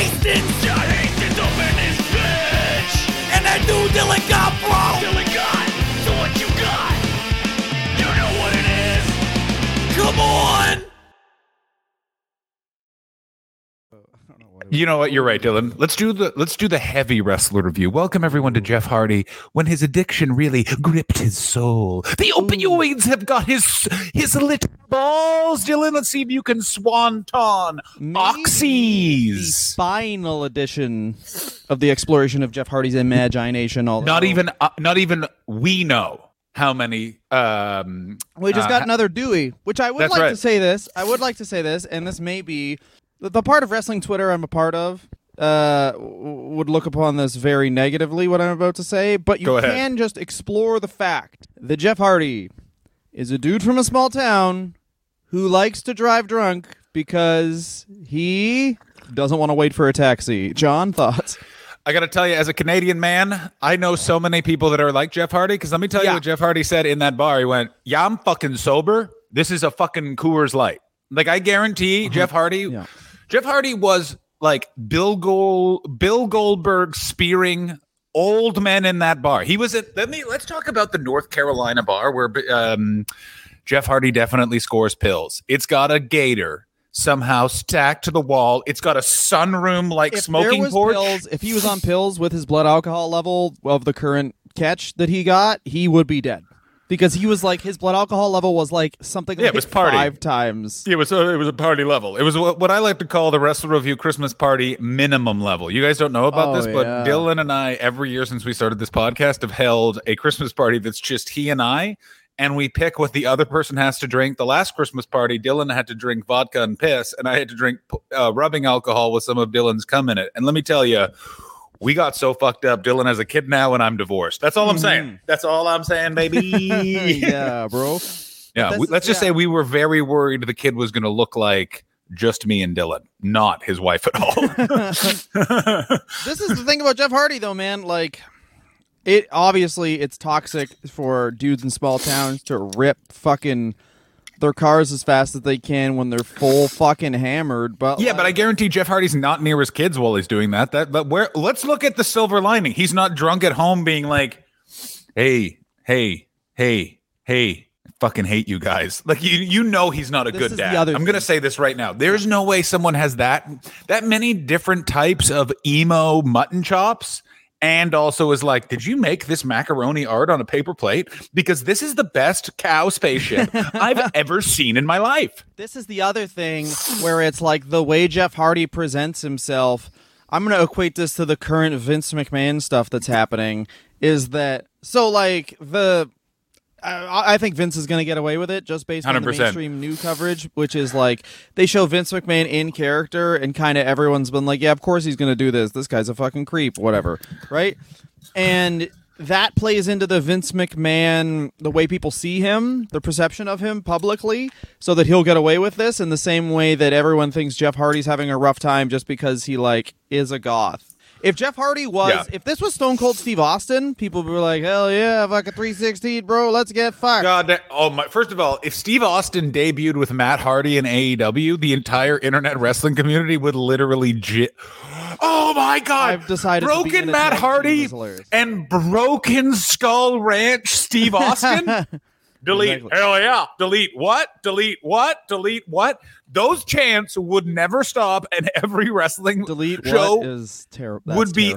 Hastings. John Hastings open his bitch. And that new Dylan Gott, bro. Dylan Gott. So what you got? You know what it is. Come on. You know what? You're right, Dylan. Let's do the let's do the heavy wrestler review. Welcome everyone to Jeff Hardy. When his addiction really gripped his soul, the opioids have got his his lit balls. Dylan, let's see if you can swanton Maybe The oxys. final edition of the exploration of Jeff Hardy's imagination. All Not even uh, not even we know how many. Um, We just uh, got another Dewey, which I would That's like right. to say this. I would like to say this, and this may be the, the part of wrestling Twitter I'm a part of. Uh, would look upon this very negatively. What I'm about to say, but you Go ahead. can just explore the fact that Jeff Hardy is a dude from a small town who likes to drive drunk because he doesn't want to wait for a taxi. John, thoughts? I got to tell you, as a Canadian man, I know so many people that are like Jeff Hardy. Because let me tell Yeah. you what Jeff Hardy said in that bar. He went, "Yeah, I'm fucking sober. This is a fucking Coors Light." Like I guarantee, Jeff Hardy. Uh-huh. Yeah. Jeff Hardy was like Bill Gold, Bill Goldberg spearing old men in that bar. He was at. Let me let's talk about the North Carolina bar where um, Jeff Hardy definitely scores pills. It's got a gator somehow stacked to the wall. It's got a sunroom like if smoking porch. pills, if he was on pills with his blood alcohol level of the current catch that he got, he would be dead because he was like his blood alcohol level was like something Yeah, it was party. five times. Yeah, it was a, it was a party level. It was what, I like to call the Wrestle Review Christmas party minimum level. You guys don't know about Oh, this, but yeah. Dylan and I every year since we started this podcast have held a Christmas party that's just he and I, and we pick what the other person has to drink. The last Christmas party, Dylan had to drink vodka and piss, and I had to drink uh, rubbing alcohol with some of Dylan's cum in it. And let me tell you. We got so fucked up. Dylan has a kid now, and I'm divorced. That's all I'm mm-hmm. saying. That's all I'm saying, baby. yeah, bro. Yeah, we, let's just yeah. say we were very worried the kid was going to look like just me and Dylan, not his wife at all. This is the thing about Jeff Hardy though, man. Like it obviously it's toxic for dudes in small towns to rip fucking their cars as fast as they can when they're full fucking hammered. But yeah, but I guarantee Jeff Hardy's not near his kids while he's doing that. That, but where? Let's look at the silver lining. He's not drunk at home, being like, "Hey, hey, hey, hey." I Fucking hate you guys. Like you, you know he's not a good dad. I'm gonna say this right now. There's no way someone has that that many different types of emo mutton chops and also is like, did you make this macaroni art on a paper plate? Because this is the best cow spaceship I've ever seen in my life. this is the other thing where it's like the way Jeff Hardy presents himself. I'm going to equate this to the current Vince McMahon stuff that's happening. Is that so? Like the, I, I think Vince is going to get away with it just based on the mainstream new coverage, which is like they show Vince McMahon in character, and kind of everyone's been like, "Yeah, of course he's going to do this. This guy's a fucking creep, whatever." Right? And that plays into the Vince McMahon, the way people see him, the perception of him publicly, so that he'll get away with this in the same way that everyone thinks Jeff Hardy's having a rough time just because he like is a goth. If Jeff Hardy was, Yeah. if this was Stone Cold Steve Austin, people would be like, "Hell yeah, fuck a 316, bro, let's get fucked." God, oh my! First of all, if Steve Austin debuted with Matt Hardy in AEW, the entire internet wrestling community would literally. J- oh my God! I've decided Broken Matt. Hardy and Broken Skull Ranch Steve Austin. Delete. Exactly. Hell yeah. Delete what? Delete what? Delete what? Those chants would never stop, and every wrestling Delete show is terrible. would be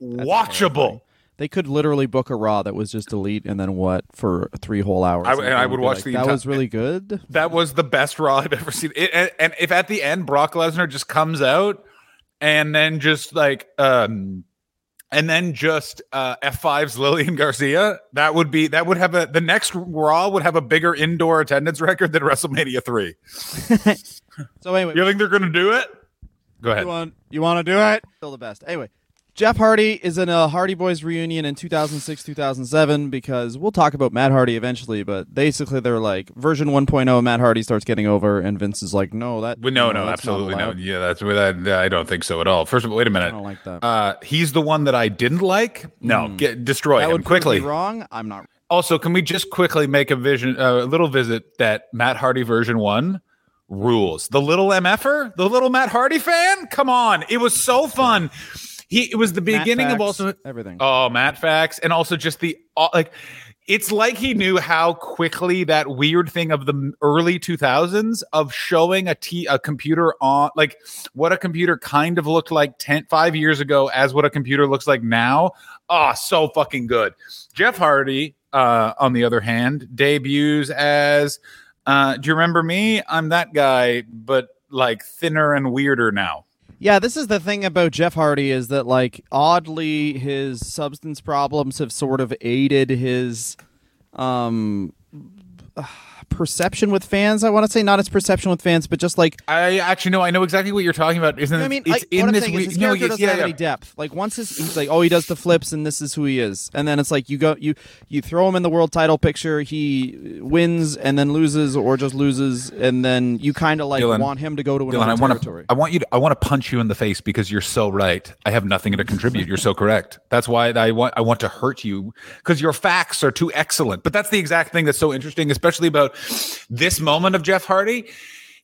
unwatchable. They could literally book a Raw that was just delete and then what for three whole hours. I- And and I would watch like, the That entire- was really good. That was the best Raw I've ever seen. It, and, and if at the end Brock Lesnar just comes out and then just like um and then just uh F5's Lillian Garcia, that would be that would have a the next Raw would have a bigger indoor attendance record than WrestleMania 3. So anyway, You think they're going to do it? Go ahead. You want you want to do it? Still the best. Anyway, Jeff Hardy is in a Hardy Boys reunion in 2006 2007 because we'll talk about Matt Hardy eventually, but basically they're like version 1.0 Matt Hardy starts getting over and Vince is like, "No, that Well, no, no, not absolutely no. Yeah, that's what I, I don't think so at all. First of all, wait a minute. I don't like that. Uh, he's the one that I didn't like. No, get destroy that him would quickly. wrong. I'm not. Also, can we just quickly make a vision, uh, a little visit that Matt Hardy version one rules. The little MFer, the little Matt Hardy fan, come on, it was so fun. He it was the beginning of also everything. Oh, Matt Facts, and also just the uh, like. It's like he knew how quickly that weird thing of the early 2000s of showing a t a computer on like what a computer kind of looked like 10 5 years ago as what a computer looks like now. Oh, so fucking good. Jeff Hardy uh on the other hand debuts as uh do you remember me? I'm that guy but like thinner and weirder now. Yeah, this is the thing about Jeff Hardy is that like oddly his substance problems have sort of aided his um Uh, perception with fans. I want to say not his perception with fans, but just like I actually know I know exactly what you're talking about. Isn't You know? I mean, it's like, in this is his no, character yeah, doesn't yeah, have yeah. any depth. Like once his, he's like, oh, he does the flips, and this is who he is. And then it's like you go, you you throw him in the world title picture, he wins and then loses, or just loses, and then you kind of like Dylan, want him to go to Dylan, another I want territory. to, I want you to, I want to punch you in the face because you're so right. I have nothing to contribute. You're so correct. That's why I want, I want to hurt you because your facts are too excellent. But that's the exact thing that's so interesting, especially about this moment of Jeff Hardy.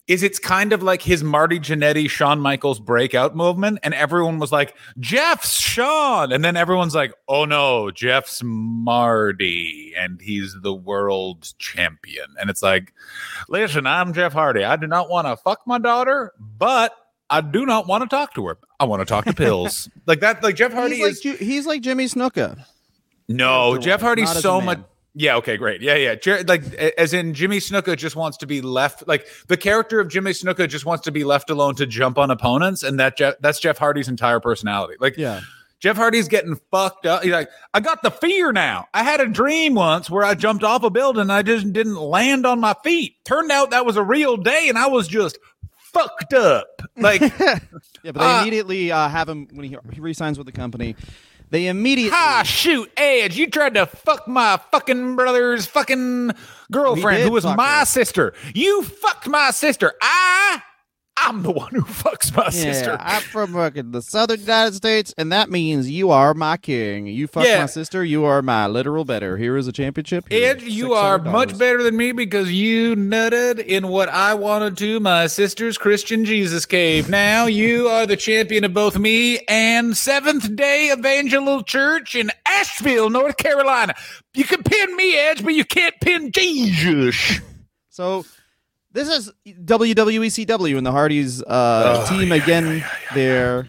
Is it's kind of like his Marty Jannetty, Shawn Michaels breakout movement, and everyone was like, "Jeff's Shawn," and then everyone's like, "Oh no, Jeff's Marty, and he's the world champion." And it's like, Listen, I'm Jeff Hardy. I do not want to fuck my daughter, but I do not want to talk to her. I want to talk to pills. like that, like Jeff Hardy he's like is Ju- he's like Jimmy Snuka. no, Jeff Hardy's so much. Yeah, okay, great. Yeah, yeah. Like as in Jimmy Snuka just wants to be left like the character of Jimmy Snuka just wants to be left alone to jump on opponents and that Jeff, that's Jeff Hardy's entire personality. Like Yeah. Jeff Hardy's getting fucked up. He's like, I got the fear now. I had a dream once where I jumped off a building and I just didn't land on my feet. Turned out that was a real day and I was just fucked up. Like, Yeah, but they Uh, immediately uh, have him when he, he resigns with the company. They immediately ah, shoot, Edge, you tried to fuck my fucking brother's fucking girlfriend who was my her. sister. You fucked my sister. I, I'm the one who fucks my Yeah, sister. I'm from fucking the southern United States, and that means you are my king. You fuck Yeah. my sister, you are my literal better. Here is a championship. Ed, you are much better than me because you nutted in what I wanted to my sister's Christian Jesus cave. Now you are the champion of both me and Seventh Day Evangelical Church in Asheville, North Carolina. You can pin me, Edge, but you can't pin Jesus. So this is WWECW and the Hardys uh, team again there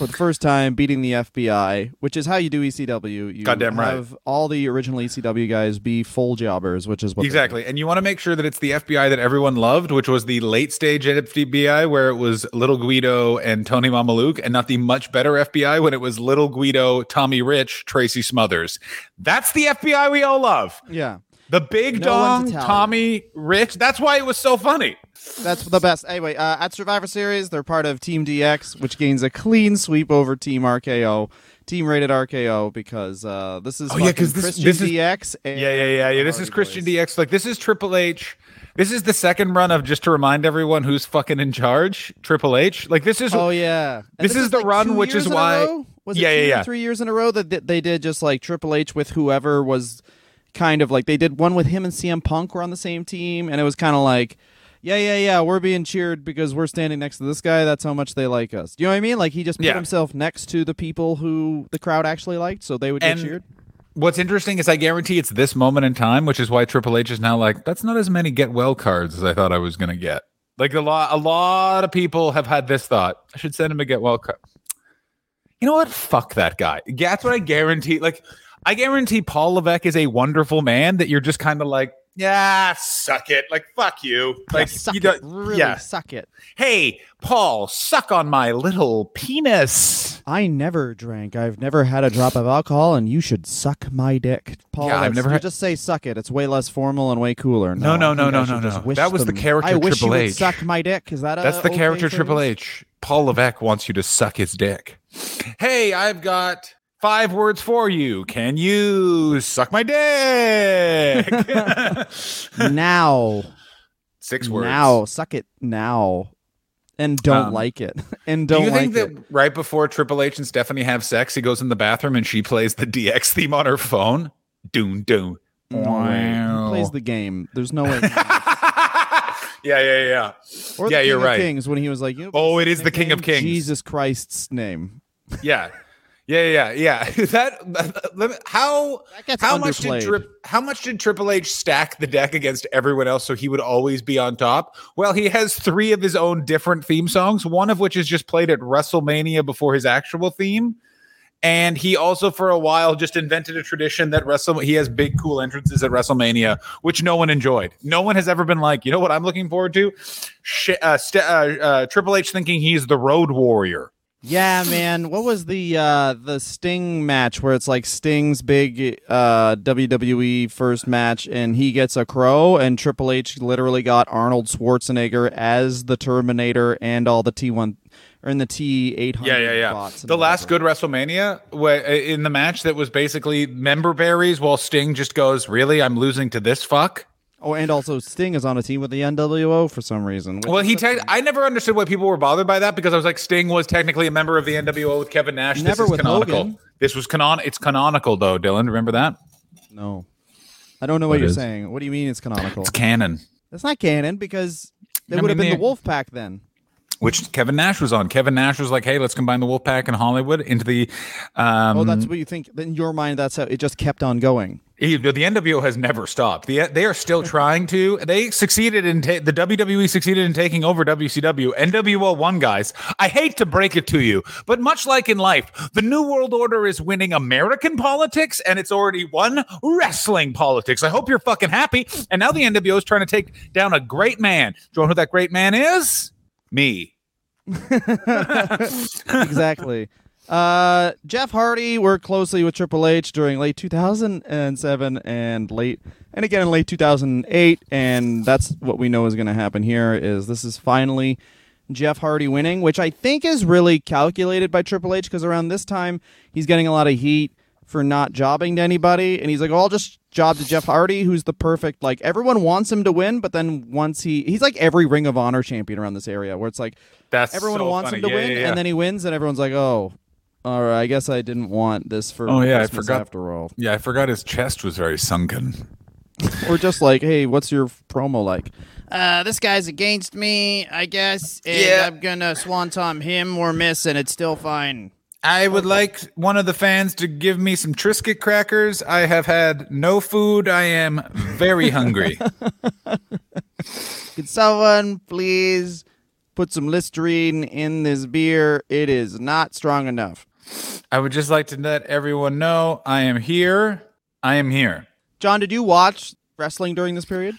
for the first time beating the FBI, which is how you do ECW. You Goddamn right. have all the original ECW guys be full jobbers, which is what Exactly. And you want to make sure that it's the FBI that everyone loved, which was the late stage FBI where it was Little Guido and Tony Mamaluke, and not the much better FBI when it was Little Guido, Tommy Rich, Tracy Smothers. That's the FBI we all love. Yeah. The big No dong, Tommy Rich. That's why it was so funny. That's the best. Anyway, uh, at Survivor Series, they're part of Team DX, which gains a clean sweep over Team RKO, Team Rated RKO, because uh, this is Oh, yeah, this- Christian this is- DX. And Yeah, yeah, yeah, yeah. the This is Christian Boys. DX. Like this is Triple H. This is the second run of just to remind everyone who's fucking in charge. Triple H. Like this is. Oh yeah, And This is the like run, which is why- Was it Yeah, yeah, yeah. Three years in a row that they did just like Triple H with whoever was kind of like they did one with him and CM Punk were on the same team, and it was kind of like. Yeah, yeah, yeah. We're being cheered because we're standing next to this guy. That's how much they like us. Do you know what I mean? Like he just put Yeah. himself next to the people who the crowd actually liked, so they would get cheered. What's interesting is I guarantee it's this moment in time, which is why Triple H is now like, that's not as many get well cards as I thought I was going to get. Like a lot, a lot of people have had this thought. I should send him a get well card. You know what? Fuck that guy. That's what I guarantee. Like, I guarantee Paul Levesque is a wonderful man that you're just kind of like, yeah, suck it. Like, fuck you. Like, yeah, suck you it. don't- Really yeah. suck it. Hey, Paul, suck on my little penis. I never drank. I've never had a drop of alcohol, and you should suck my dick, Paul. Yeah, I've never had- just say "suck it." It's way less formal and way cooler. No, no, I no, no, no, no. That was the character I wish Triple you would H. suck my dick. Is that That's the okay character? Triple H. Paul Levesque wants you to suck his dick. Hey, I've got five words for you. Can you suck my dick? now, Six words. now, suck it now, and don't Um, like it, and Do don't you like think that it. right before Triple H and Stephanie have sex, he goes in the bathroom and she plays the DX theme on her phone? Doon doon. No way. Plays the game. There's no way. Yeah, yeah, yeah. Or the Yeah, King you're of right. Kings when he was like, you know, Oh, it is his the King of? Kings. Jesus Christ's name. Yeah. Yeah, yeah, yeah. that, let me- how how much did. Tri- how much did Triple H stack the deck against everyone else so he would always be on top? Well, he has three of his own different theme songs, one of which is just played at WrestleMania before his actual theme. And he also, for a while, just invented a tradition that Wrestle. He has big, cool entrances at WrestleMania, which no one enjoyed. No one has ever been like, you know what I'm looking forward to? Sh- uh, st- uh, uh, Triple H thinking he's the Road Warrior. Yeah, man. What was the uh the Sting match where it's like Sting's big uh WWE first match and he gets a crow and Triple H literally got Arnold Schwarzenegger as the Terminator and all the T1 or in the T800 Yeah, yeah, yeah. bots and The last good WrestleMania where, in the match that was basically member berries, while Sting just goes, "Really, I'm losing to this fuck." Oh, and also Sting is on a team with the NWO for some reason. Well, he. Te- I never understood why people were bothered by that because I was like, Sting was technically a member of the NWO with Kevin Nash. this Never is with canonical. This was canon. It's canonical though, Dylan. Remember that? no. I don't know what, What you're is? saying. What do you mean it's canonical? It's canon. That's not canon because they would have been the they- Wolf Pack then. Which Kevin Nash was on. Kevin Nash was like, "Hey, let's combine the Wolfpack and Hollywood into the." Um, Oh, that's what you think. In your mind, that's how it just kept on going. The NWO has never stopped. The, they are still trying to. They succeeded in ta- the WWE succeeded in taking over WCW. NWO won, guys. I hate to break it to you, but much like in life, the New World Order is winning American politics, and it's already won wrestling politics. I hope you're fucking happy. And now the NWO is trying to take down a great man. Do you know who that great man is? Me. exactly. Uh, Jeff Hardy worked closely with Triple H during late 2007 and late, and again in late 2008, and that's what we know is going to happen here. Is this is finally Jeff Hardy winning, which I think is really calculated by Triple H because around this time he's getting a lot of heat for not jobbing to anybody, and he's like, "Oh, I'll just job to Jeff Hardy, who's the perfect like everyone wants him to win, but then once he he's like every Ring of Honor champion around this area, where it's like." That's everyone so wants funny. him to Yeah, win, yeah, yeah. and then he wins, and everyone's like, "Oh, all right, I guess I didn't want this for Oh, yeah, I forgot. after all." yeah, I forgot his chest was very sunken. Or just like, "Hey, what's your promo like?" Uh, this guy's against me, I guess, and Yeah. I'm gonna swanton him or miss, and it's still fine. I would like one of the fans to give me some Triscuit crackers. I have had no food. I am very hungry. Could someone please put some Listerine in this beer? It is not strong enough. I would just like to let everyone know I am here. I am here. John, did you watch wrestling during this period?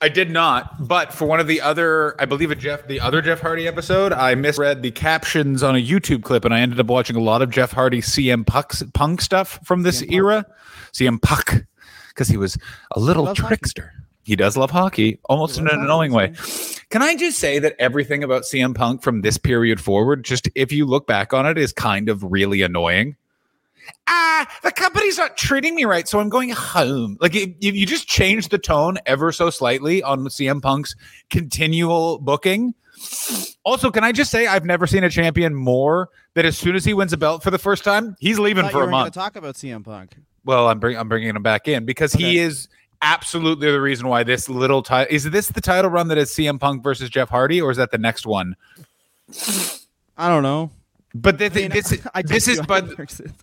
I did not, but for one of the other, I believe it Jeff, the other Jeff Hardy episode, I misread the captions on a YouTube clip, and I ended up watching a lot of Jeff Hardy CM Punk, Punk stuff from this era. CM Punk, because he was a little trickster. hockey. He does love hockey, almost He in an hockey, annoying way. Can I just say that everything about CM Punk from this period forward, just if you look back on it, is kind of really annoying? Ah, the company's not treating me right, so I'm going home. Like if if you just change the tone ever so slightly on CM Punk's continual booking. Also, can I just say I've never seen a champion more that as soon as he wins a belt for the first time, he's leaving for a month. talk about CM Punk. Well, I'm bring, I'm bringing him back in because he is absolutely the reason why this little title is this the title run that is CM Punk versus Jeff Hardy, or is that the next one? I don't know. But this, I mean, this, I this is but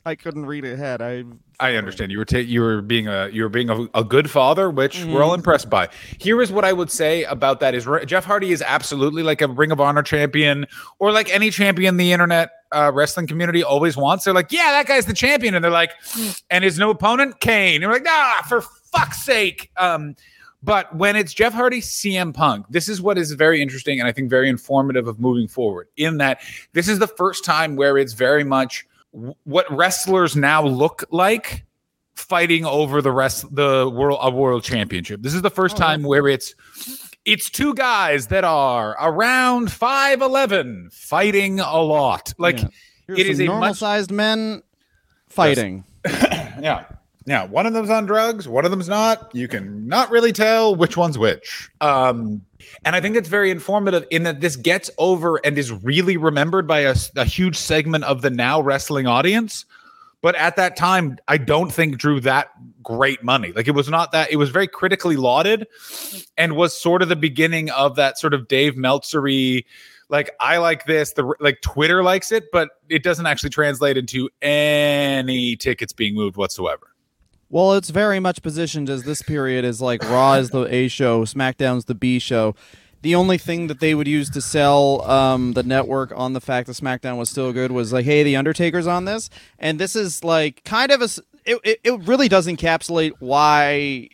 I couldn't read ahead. I I understand you were ta- you were being a you were being a, a good father, which we're all impressed by. Here is what I would say about that: is Jeff Hardy is absolutely like a Ring of Honor champion, or like any champion the internet uh, wrestling community always wants. They're like, yeah, that guy's the champion, and they're like, and his new opponent, Kane. You're like, nah, for fuck's sake. Um, but when it's Jeff Hardy, CM Punk, this is what is very interesting and I think very informative of moving forward. In that this is the first time where it's very much w- what wrestlers now look like fighting over the rest the world a world championship. This is the first Oh, time where it's it's two guys that are around 5'11 fighting a lot. Like Yeah. It is a normal much sized men fighting. yeah. Yeah, one of them's on drugs, one of them's not. You can not really tell which one's which. Um, and I think it's very informative in that this gets over and is really remembered by a huge segment of the now wrestling audience but at that time, I don't think drew that great money. Like it was not that. It was very critically lauded, and was sort of the beginning of that sort of Dave Meltzery. Like I like this, the like Twitter likes it, but it doesn't actually translate into any tickets being moved whatsoever. Well, it's very much positioned as this period is like Raw is the A show, SmackDown's the B show. The only thing that they would use to sell um, the network on the fact that SmackDown was still good was like, hey, the Undertaker's on this, and this is like kind of a. It, it, it really does encapsulate why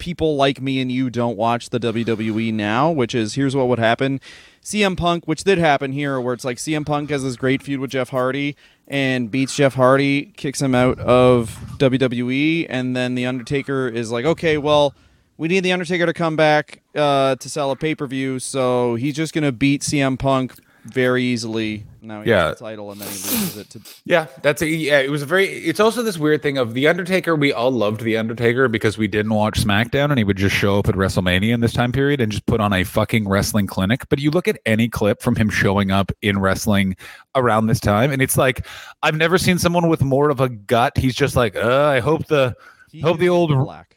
people like me and you don't watch the WWE now, which is here's what would happen. CM Punk, which did happen here, where it's like CM Punk has this great feud with Jeff Hardy and beats Jeff Hardy, kicks him out of WWE, and then The Undertaker is like, okay, well, we need The Undertaker to come back uh, to sell a pay per view, so he's just going to beat CM Punk very easily. Now he Yeah. has the title, and then he loses it to. Yeah, that's a, yeah. It was a very. It's also this weird thing of the Undertaker. We all loved the Undertaker because we didn't watch SmackDown, and he would just show up at WrestleMania in this time period and just put on a fucking wrestling clinic. But you look at any clip from him showing up in wrestling around this time, and it's like I've never seen someone with more of a gut. He's just like, uh, I hope the. He Hope the old- black.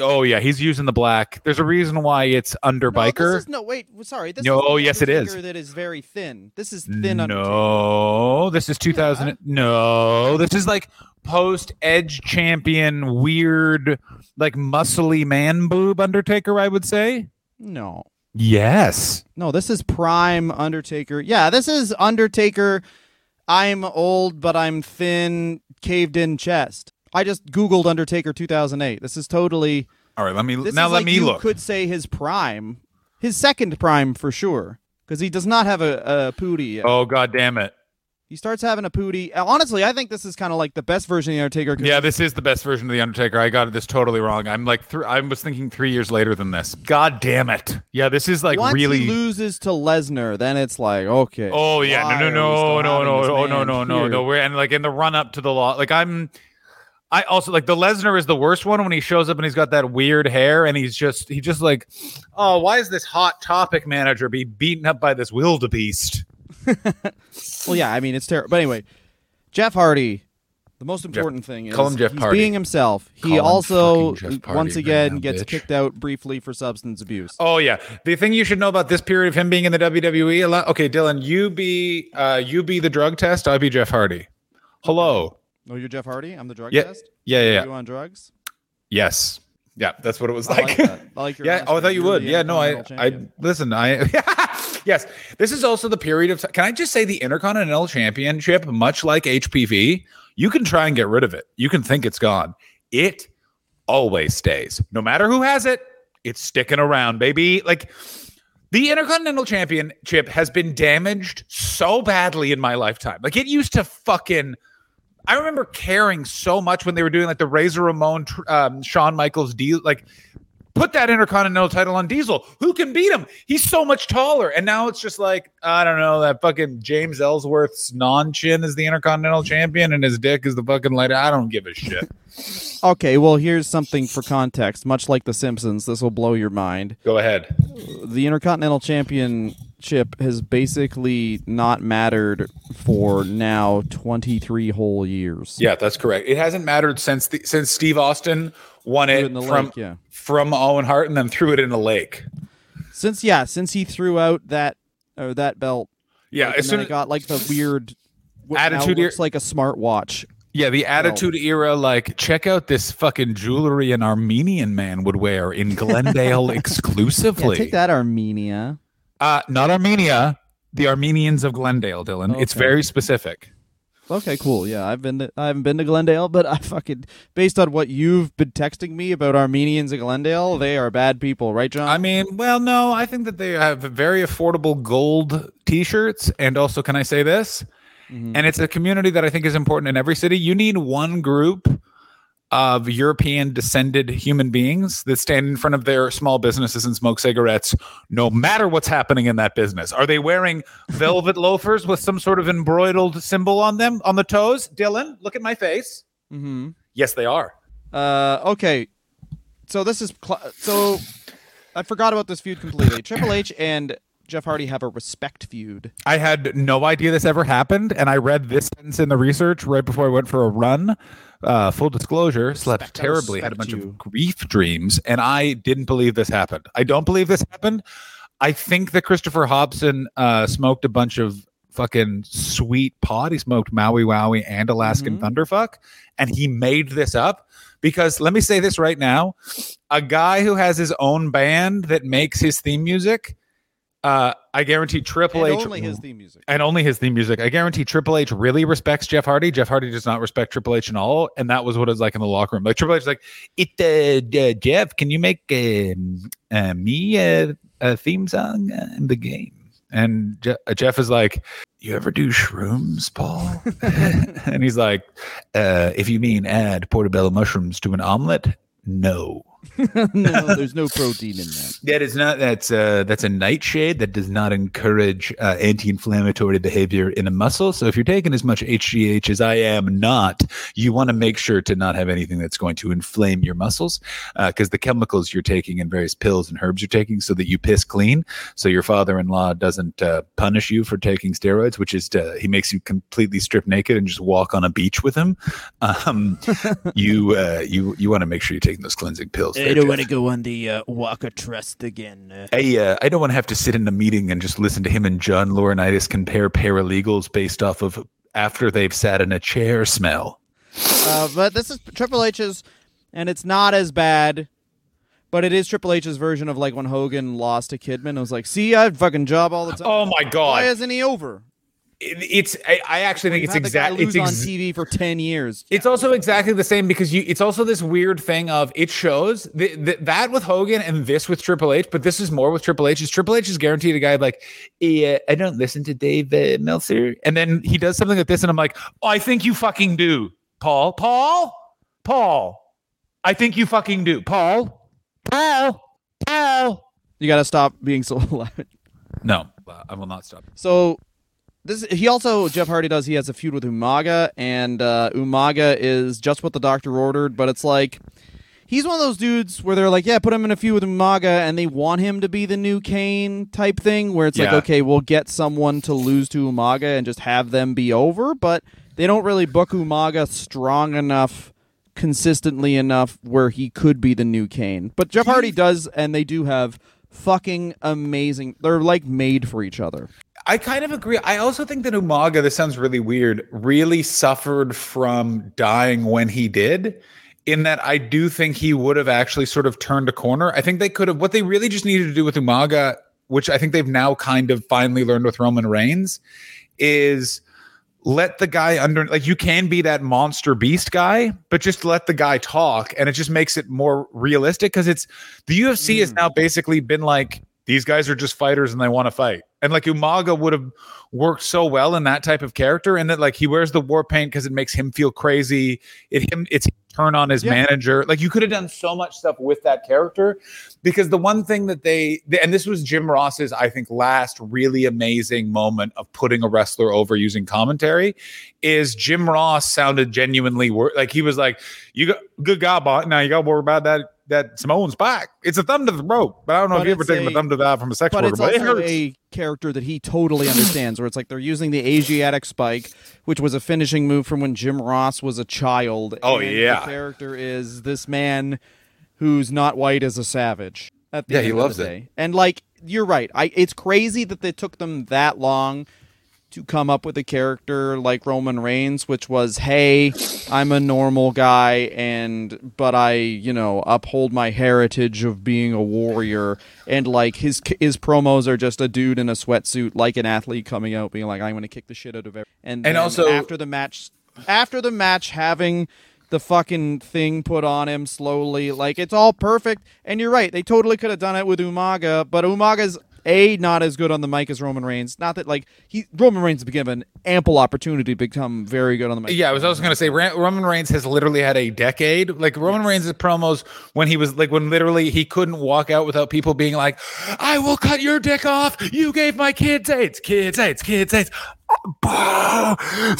Oh yeah, he's using the black. There's a reason why it's under No, biker. is, no, wait, sorry. This No, oh, yes, it is. That is very thin. This is thin. Undertaker. No, this is 2000. No, this is like post Edge champion, weird, like muscly man boob Undertaker. I would say. No. Yes. No, this is prime Undertaker. Yeah, this is Undertaker. I'm old, but I'm thin, caved in chest. I just Googled Undertaker 2008. This is totally. All right. Let me This now. is Let like me you look. could say his prime, his second prime for sure, because he does not have a, a pootie yet. Oh god damn it! He starts having a pootie. Honestly, I think this is kind of like the best version of the Undertaker. Yeah, this is the best version of the Undertaker. I got this totally wrong. I'm like, th- I was thinking three years later than this. God damn it! Yeah, this is like once really. he loses to Lesnar, then it's like okay. Oh yeah, no, no, no, no, no, oh no, no, no, no. We're and like in the run up to the law, like I'm. I also like the Lesnar is the worst one when he shows up and he's got that weird hair and he's just he just like, oh, why is this hot topic manager be beaten up by this wildebeest? Well, yeah, I mean it's terrible. But anyway, Jeff Hardy. The most important thing is call him Jeff he's Hardy. being himself. Call He him also once again now, gets bitch. kicked out briefly for substance abuse. Oh yeah, the thing you should know about this period of him being in the WWE. A lot. Okay, Dylan, you be uh you be the drug test. I be Jeff Hardy. Hello. Oh, you're Jeff Hardy. I'm the drug Yeah, test. Yeah, yeah, Are yeah. you on drugs? Yes. Yeah, that's what it was I like. like. I like your yeah. Oh, I thought you would. Yeah. No, I. I listen. I. yes. This is also the period of. Can I just say the Intercontinental Championship, much like HPV, you can try and get rid of it. You can think it's gone. It always stays, no matter who has it. It's sticking around, baby. Like. The Intercontinental Championship has been damaged so badly in my lifetime. Like it used to fucking. I remember caring so much when they were doing like the Razor Ramon, um, Shawn Michaels deal. Like, put that Intercontinental title on Diesel. Who can beat him? He's so much taller. And now it's just like I don't know that fucking James Ellsworth's non chin is the Intercontinental Champion and his dick is the fucking light. I don't give a shit. Okay, well, here's something for context. Much like The Simpsons, this will blow your mind. Go ahead. The Intercontinental Championship has basically not mattered for now 23 whole years. Yeah, that's correct. It hasn't mattered since the, since Steve Austin won it it from lake, yeah. from Owen Hart and then threw it in the lake. Since yeah, since he threw out that or that belt, Yeah, like, as soon as got like the weird Attitude looks like a smartwatch. Yeah, the Attitude Era, like, check out this fucking jewelry an Armenian man would wear in Glendale Yeah, exclusively. take that, Armenia. Uh, not Armenia, the Armenians of Glendale, Dylan. It's very specific. Okay, cool. Yeah, I've been to, I haven't been to Glendale, but I fucking based on what you've been texting me about Armenians in Glendale, they are bad people, right, John? I mean, well, no, I think that they have very affordable gold t shirts. And also, can I say this? And it's a community that I think is important in every city. You need one group of European descended human beings that stand in front of their small businesses and smoke cigarettes, no matter what's happening in that business. Are they wearing velvet loafers with some sort of embroidered symbol on them on the toes? Dylan, look at my face. mm-hmm. Yes, they are. Uh, okay. So this is cl- so I forgot about this feud completely. Triple H and Jeff Hardy have a respect feud. I had no idea this ever happened, and I read this sentence in the research right before I went for a run. Uh, full disclosure, slept terribly, had a bunch you. of grief dreams, and I didn't believe this happened. I don't believe this happened. I think that Christopher Hobson uh, smoked a bunch of fucking sweet pot. He smoked Maui Wowie and Alaskan Mhm. Thunderfuck, and he made this up because let me say this right now: a guy who has his own band that makes his theme music. Uh, I guarantee Triple And H only his theme music. and only his theme music. I guarantee Triple H really respects Jeff Hardy. Jeff Hardy does not respect Triple H at all, and that was what it was like in the locker room. Like Triple H, is like it. Uh, uh, Jeff, can you make um, uh, me a, a theme song in the game? And Je- uh, Jeff is like, "You ever do shrooms, Paul?" and he's like, uh, "If you mean add portobello mushrooms to an omelet, no." no, there's no protein in that. That is not that's uh that's a nightshade that does not encourage uh, anti-inflammatory behavior in a muscle. So if you're taking as much HGH as I am not, you want to make sure to not have anything that's going to inflame your muscles because the chemicals you're taking and various pills and herbs you're taking so that you piss clean. So your father-in-law doesn't uh, punish you for taking steroids, which is to, he makes you completely strip naked and just walk on a beach with him. Um, you uh, you you want to make sure you're taking those cleansing pills. There, to go on the uh, walk of trust again. Uh, I uh, I don't want to have to sit in a meeting and just listen to him and John Laurinaitis compare paralegals based off of after they've sat in a chair smell. Uh, but this is Triple H's, and it's not as bad. But it is Triple H's version of like when Hogan lost to Kidman. I was like, see, I have fucking job all the time. Oh my god! Why isn't he over? It- it's I, I actually think We've it's had the guy exactly it's on TV for ten years. It's also exactly the same because you. It's also this weird thing of it shows th- th- that with Hogan and this with Triple H, but this is more with Triple H. Is Triple H is guaranteed a guy like, yeah, I don't listen to Dave uh, Meltzer, and then he does something like this, and I'm like, oh, I think you fucking do, Paul, Paul, Paul. I think you fucking do, Paul, Paul, Paul. You got to stop being so loud. No, I will not stop. So this he also Jeff Hardy does. He has a feud with Umaga, and uh, Umaga is just what the doctor ordered. But it's like he's one of those dudes where they're like, yeah, put him in a feud with Umaga, and they want him to be the new Kane type thing, where it's like, okay, we'll get someone to lose to Umaga and just have them be over, but they don't really book Umaga strong enough. Consistently enough where he could be the new Kane, but Jeff Hardy does, and they do have fucking amazing. They're like made for each other. I kind of agree. I also think that Umaga, this sounds really weird, really suffered from dying when he did. In that, I do think he would have actually sort of turned a corner. I think they could have, what they really just needed to do with Umaga, which I think they've now kind of finally learned with Roman Reigns, is let the guy under, like, you can be that monster beast guy, but just let the guy talk. And it just makes it more realistic because it's, the UFC has mm. now basically been like, these guys are just fighters and they want to fight. And like Umaga would have worked so well in that type of character, and that like he wears the war paint because it makes him feel crazy. It him it's turn on his Yeah. manager. Like you could have done so much stuff with that character. Because the one thing that they and this was Jim Ross's, I think, last really amazing moment of putting a wrestler over using commentary is Jim Ross sounded genuinely wor- like he was like, "You got good guy, but now you got to worry about that." That Samoan back. It's a thumb to the throat, but I don't know But if you ever taken a a- thumb to that from a sex but worker, it's but also a character that he totally understands where it's like they're using the asiatic spike which was a finishing move from when jim ross was a child Oh, and yeah. the character is this man who's not white as a savage at the Yeah, he loves the it. and like you're right i it's crazy that they took them that long to come up with a character like Roman Reigns, which was, hey, I'm a normal guy, and but I, you know, uphold my heritage of being a warrior, and like his his promos are just a dude in a sweatsuit, like an athlete coming out, being like, I'm going to kick the shit out of everyone. And And also- after the match, after the match, having the fucking thing put on him slowly, like it's all perfect. And you're right, they totally could have done it with Umaga, but Umaga's a not as good on the mic as Roman Reigns. Not that like he Roman Reigns has given ample opportunity to become very good on the mic. Yeah, I was also going to say Roman Reigns has literally had a decade. Like Roman Reigns' promos when he was like when literally he couldn't walk out without people being like, "I will cut your dick off. You gave my kids AIDS, kids AIDS, kids AIDS.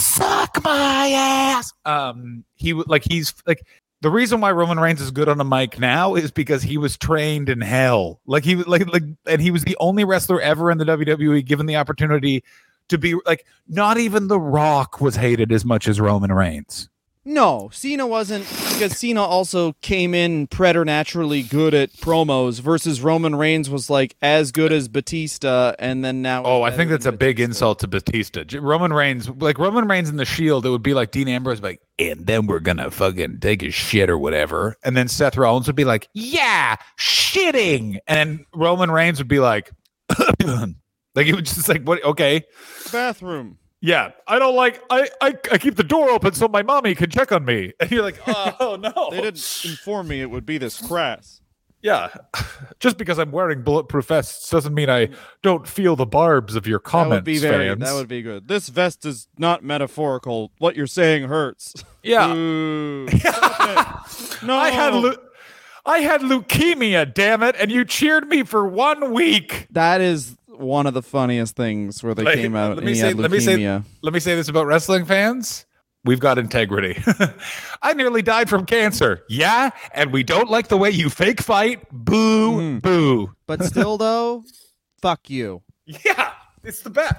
Suck my ass." Um, he would like he's like the reason why Roman Reigns is good on a mic now is because he was trained in hell. Like he like like and he was the only wrestler ever in the WWE given the opportunity to be like not even The Rock was hated as much as Roman Reigns. No, Cena wasn't because Cena also came in preternaturally good at promos versus Roman Reigns was like as good as Batista and then now Oh, I think that's a big insult to Batista. Roman Reigns, like Roman Reigns in the Shield, it would be like Dean Ambrose, like, and then we're gonna fucking take a shit or whatever, and then Seth Rollins would be like, yeah, shitting, and Roman Reigns would be like, like he would just like, what? Okay, bathroom. Yeah, I don't like, I, I, I keep the door open so my mommy can check on me, and you're like, oh, oh no, They didn't inform me it would be this crass. yeah, just because I'm wearing bulletproof vests doesn't mean I don't feel the barbs of your comments. That would be very fans. that would be good. This vest is not metaphorical. What you're saying hurts. yeah. Ooh. No. I had leu- I had leukemia, damn it, and you cheered me for one week. that is one of the funniest things where they Like, came out let and me say, let me say, let me say this about wrestling fans. We've got integrity. I nearly died from cancer. Yeah, and we don't like the way you fake fight. Boo, Mm. boo. But still though, fuck you. Yeah, it's the best.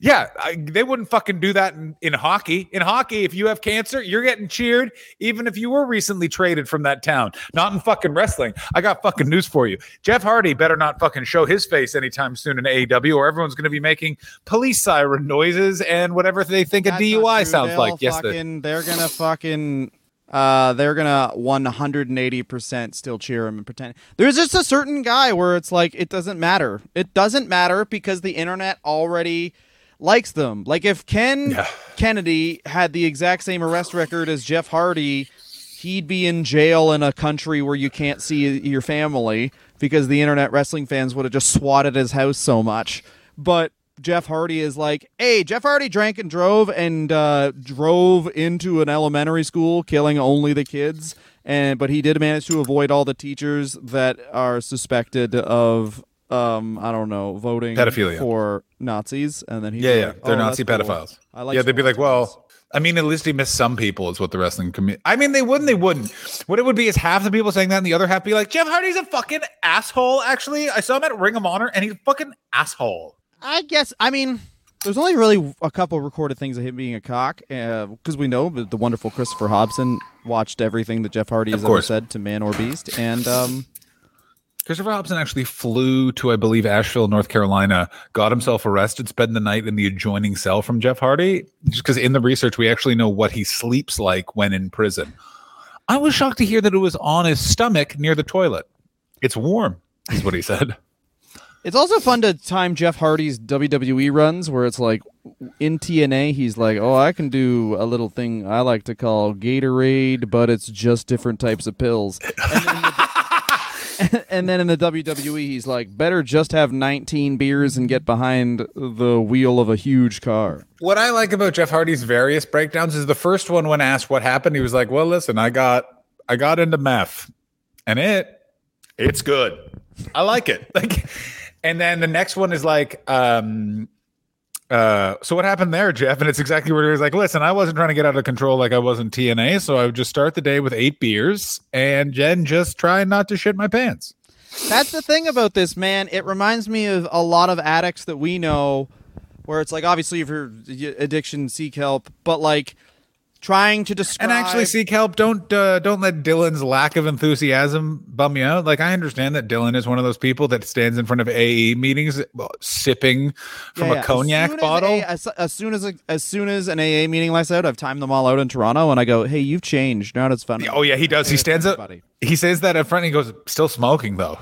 Yeah, I, they wouldn't fucking do that in, in hockey. In hockey, if you have cancer, you're getting cheered, even if you were recently traded from that town. Not in fucking wrestling. I got fucking news for you. Jeff Hardy better not fucking show his face anytime soon in AEW, or everyone's going to be making police siren noises and whatever they think That's a DUI sounds They'll like. Yes, the- fucking, they're gonna fucking. Uh, they're gonna 180% still cheer him and pretend. There's just a certain guy where it's like it doesn't matter. It doesn't matter because the internet already likes them. Like if Ken Yeah. Kennedy had the exact same arrest record as Jeff Hardy, he'd be in jail in a country where you can't see your family because the internet wrestling fans would have just swatted his house so much. But Jeff Hardy is like, hey, Jeff Hardy drank and drove and uh, drove into an elementary school, killing only the kids. And but he did manage to avoid all the teachers that are suspected of, um, I don't know, voting Pedophilia. for Nazis. And then he, yeah, yeah, they're Nazi Oh, cool. pedophiles. I like yeah, they'd be like, well. I mean, at least he missed some people, is what the wrestling community. I mean, they wouldn't, they wouldn't. What it would be is half the people saying that, and the other half be like, Jeff Hardy's a fucking asshole. Actually, I saw him at Ring of Honor, and he's a fucking asshole. I guess. I mean, there's only really a couple recorded things of him being a cock, because we know that the wonderful Christopher Hobson watched everything that Jeff Hardy has ever said to man or beast, and um, Christopher Hobson actually flew to, I believe, Asheville, North Carolina, got himself arrested, spent the night in the adjoining cell from Jeff Hardy. Just because in the research, we actually know what he sleeps like when in prison. I was shocked to hear that it was on his stomach near the toilet. It's warm, is what he said. It's also fun to time Jeff Hardy's WWE runs, where it's like in TNA, he's like, "Oh, I can do a little thing I like to call Gatorade, but it's just different types of pills." And then, the, and then in the WWE, he's like, "Better just have 19 beers and get behind the wheel of a huge car." What I like about Jeff Hardy's various breakdowns is the first one when asked what happened, he was like, "Well, listen, I got I got into meth, and it it's good. I like it." Like, and then the next one is like, um, uh, so what happened there, Jeff? And it's exactly where he was like, "Listen, I wasn't trying to get out of control like I was in TNA, so I would just start the day with eight beers and Jen just try not to shit my pants." That's the thing about this, man. It reminds me of a lot of addicts that we know, where it's like, obviously, if you're addiction, seek help, but like trying to describe. And actually, seek help. Don't uh, don't let Dylan's lack of enthusiasm bum you out. Like I understand that Dylan is one of those people that stands in front of AE meetings, uh, sipping from Yeah, a cognac as bottle. As, a, as, as soon as a, as soon as an AA meeting lets out, I've timed them all out in Toronto, and I go, "Hey, you've changed. Now it's fun." oh yeah, he does. He stands up. He says that in front. And he goes, "Still smoking though."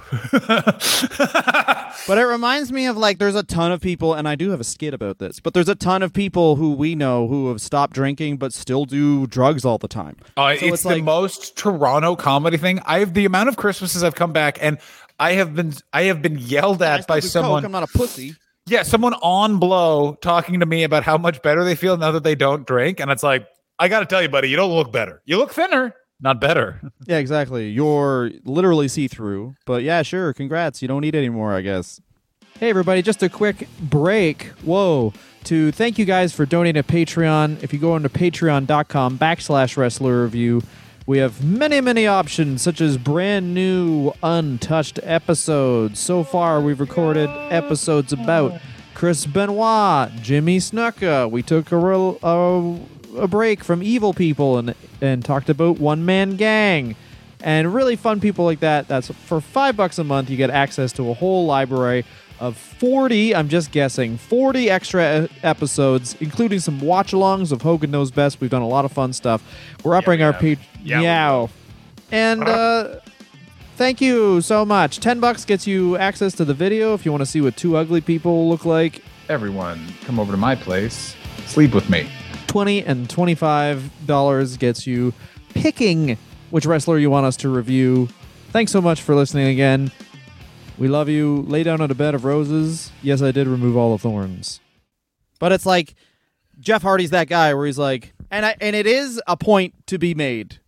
But it reminds me of like there's a ton of people, and I do have a skit about this. But there's a ton of people who we know who have stopped drinking but still do drugs all the time. Uh, So it's, it's the like- most Toronto comedy thing. I have the amount of Christmases I've come back and I have been I have been yelled at by someone. Coke, I'm not a pussy. Yeah, someone on blow talking to me about how much better they feel now that they don't drink, and it's like, I got to tell you, buddy, you don't look better. You look thinner, not better. Yeah, exactly. You're literally see through. But yeah, sure. Congrats. You don't need any more, I guess. Hey, everybody. Just a quick break. Whoa. To thank you guys for donating to Patreon. If you go into patreon.com backslash wrestler review, We have many, many options, such as brand new, untouched episodes. So far, we've recorded episodes about Chris Benoit, Jimmy Snuka. We took a, real, a, a break from Evil People and, and talked about One Man Gang. And really fun people like that. That's for five bucks a month. You get access to a whole library of 40, I'm just guessing, 40 extra episodes, including some watch alongs of Hogan Knows Best. We've done a lot of fun stuff. We're upping we our page. Yeah, Meow. And uh, thank you so much. 10 bucks gets you access to the video if you want to see what two ugly people look like. Everyone, come over to my place. Sleep with me. 20 and $25 gets you picking which wrestler you want us to review. Thanks so much for listening again. We love you. Lay down on a bed of roses. Yes, I did remove all the thorns. But it's like Jeff Hardy's that guy where he's like, and I, and it is a point to be made.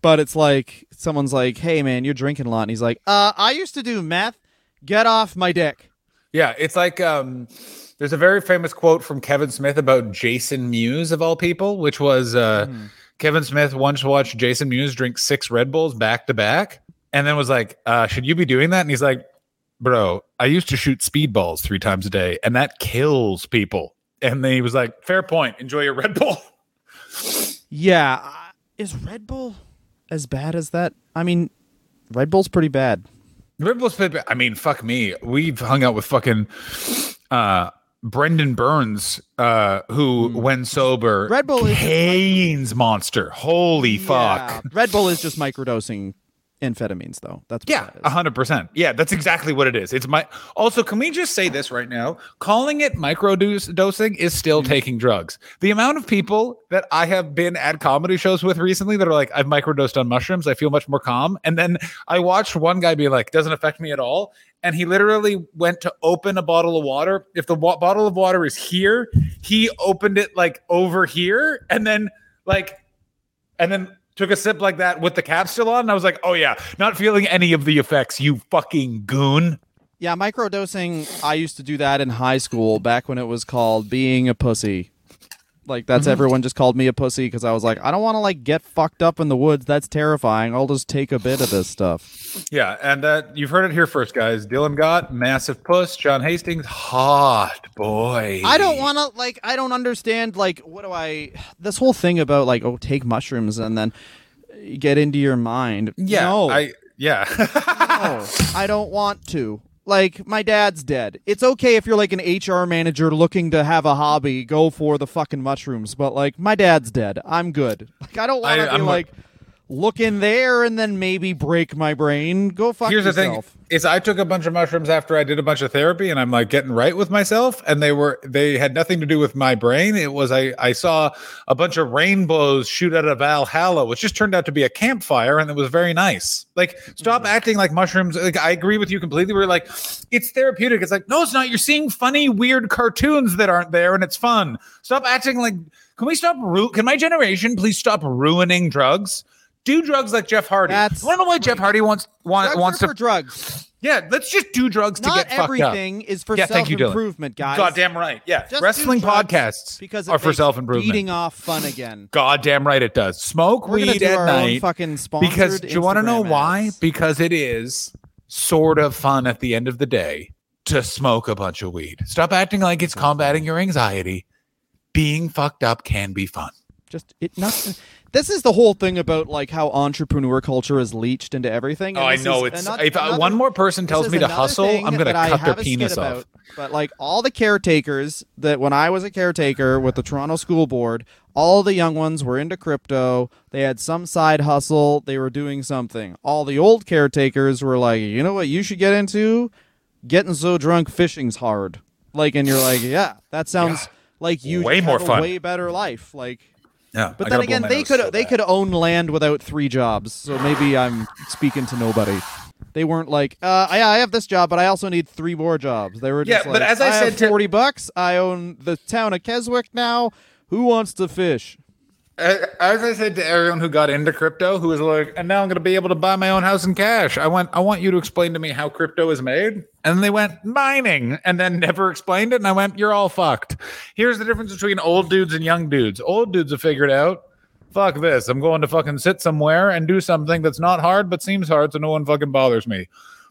But it's like someone's like, "Hey man, you're drinking a lot." And he's like, "Uh, I used to do meth. Get off my dick." Yeah, it's like um there's a very famous quote from Kevin Smith about Jason Mewes of all people, which was uh Kevin Smith once watched Jason Mewes drink six Red Bulls back to back and then was like, uh, should you be doing that? And he's like, Bro, I used to shoot speedballs three times a day, and that kills people. And then he was like, Fair point, enjoy your Red Bull. Yeah, uh, is Red Bull as bad as that? I mean, Red Bull's pretty bad. Red Bull's pretty bad. I mean, fuck me. We've hung out with fucking uh Brendon Burns, uh, who when sober Red Bull is- Cane's monster. Holy fuck. Yeah, Red Bull is just microdosing amphetamines, though. That's Yeah, that is. a hundred percent. Yeah, that's exactly what it is. It's my also. Can we just say this right now? Calling it microdose dosing is still Mm. taking drugs. The amount of people that I have been at comedy shows with recently that are like, "I've microdosed on mushrooms. I feel much more calm." And then I watched one guy be like, "Doesn't affect me at all." And he literally went to open a bottle of water. If the wa- bottle of water is here, he opened it like over here, and then like, and then took a sip like that with the cap still on. And I was like, oh yeah, not feeling any of the effects, you fucking goon. Yeah, microdosing. I used to do that in high school back when it was called being a pussy. Like that's everyone just called me a pussy because I was like, I don't want to like get fucked up in the woods. That's terrifying. I'll just take a bit of this stuff. Yeah, and uh, you've heard it here first, guys. Dylan got massive puss. John Hastings, hot boy. I don't want to like. I don't understand. Like, what do I? This whole thing about like, oh, take mushrooms and then get into your mind. Yeah, no, I yeah. no, I don't want to. Like, my dad's dead. It's okay if you're like an HR manager looking to have a hobby, go for the fucking mushrooms. But like, my dad's dead. I'm good. Like, I don't want to be I'm- like, look in there and then maybe break my brain. Go fuck Here's yourself. the thing: is I took a bunch of mushrooms after I did a bunch of therapy, and I'm like getting right with myself. And they were they had nothing to do with my brain. It was I I saw a bunch of rainbows shoot out of Valhalla, which just turned out to be a campfire, and it was very nice. Like, stop Mm-hmm. acting like mushrooms. Like, I agree with you completely. We're like, it's therapeutic. It's like, no, it's not. You're seeing funny, weird cartoons that aren't there, and it's fun. Stop acting like. Can we stop? Ru- can my generation please stop ruining drugs? Do drugs like Jeff Hardy. That's I don't know why Jeff Hardy wants want, wants to for drugs. yeah, let's just do drugs to get fucked up. everything is for Yeah, self improvement, guys. Goddamn right. Yeah, Just do wrestling drugs podcasts because it are for makes self improvement. Eating off fun again. Goddamn right it does. Smoke We're gonna weed do at our own night fucking sponsored because do you want to know why? ads. Because it is sort of fun at the end of the day to smoke a bunch of weed. Stop acting like it's combating your anxiety. Being fucked up can be fun. just it not this is the whole thing about like how entrepreneur culture is leached into everything. Oh, I know it's. ano- if uh, another- one more person tells me to hustle, I'm going to cut their have a skit penis about. off. But like all the caretakers that when I was a caretaker with the Toronto School Board, all the young ones were into crypto. They had some side hustle. They were doing something. All the old caretakers were like, you know what you should get into? Getting so drunk fishing's hard. Like, and you're like, yeah, that sounds like you Way more fun. way better life. Like, Yeah, but I then again, they could so they could own land without three jobs. So maybe I'm speaking to nobody. They weren't like, uh, I, I have this job, but I also need three more jobs. They were just Yeah, but as I have said to- forty bucks. I own the town of Keswick now. Who wants to fish? As I said to everyone who got into crypto, who was like, and now I'm going to be able to buy my own house in cash. I went, I want you to explain to me how crypto is made. And they went, mining, and then never explained it. And I went, you're all fucked. Here's the difference between old dudes and young dudes. Old dudes have figured out fuck this. I'm going to fucking sit somewhere and do something that's not hard but seems hard so no one fucking bothers me.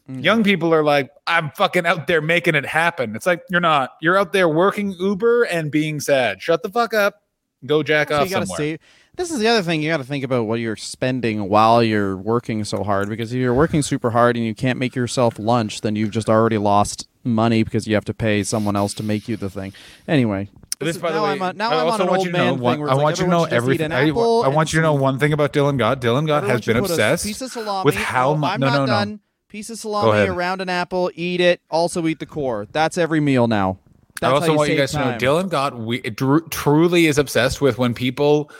Mm. Young people are like, I'm fucking out there making it happen. It's like, you're not. You're out there working Uber and being sad. Shut the fuck up. Go jack So off you gotta somewhere. save. This is the other thing you got to think about what you're spending while you're working so hard. Because if you're working super hard and you can't make yourself lunch, then you've just already lost money because you have to pay someone else to make you the thing. Anyway, This, is- by the now way, I'm on- now I I'm also an want you to know one- I like want you to know everyone should just eat everything. I, I want you to know one thing about Dylan Gott. Dylan Gott has been obsessed salami. with how no, much. I'm No, no, no. Piece of salami around an apple. Eat it. Also eat the core. That's every meal now. That's I also you want you guys time. to know Dylan got we, tr- truly is obsessed with when people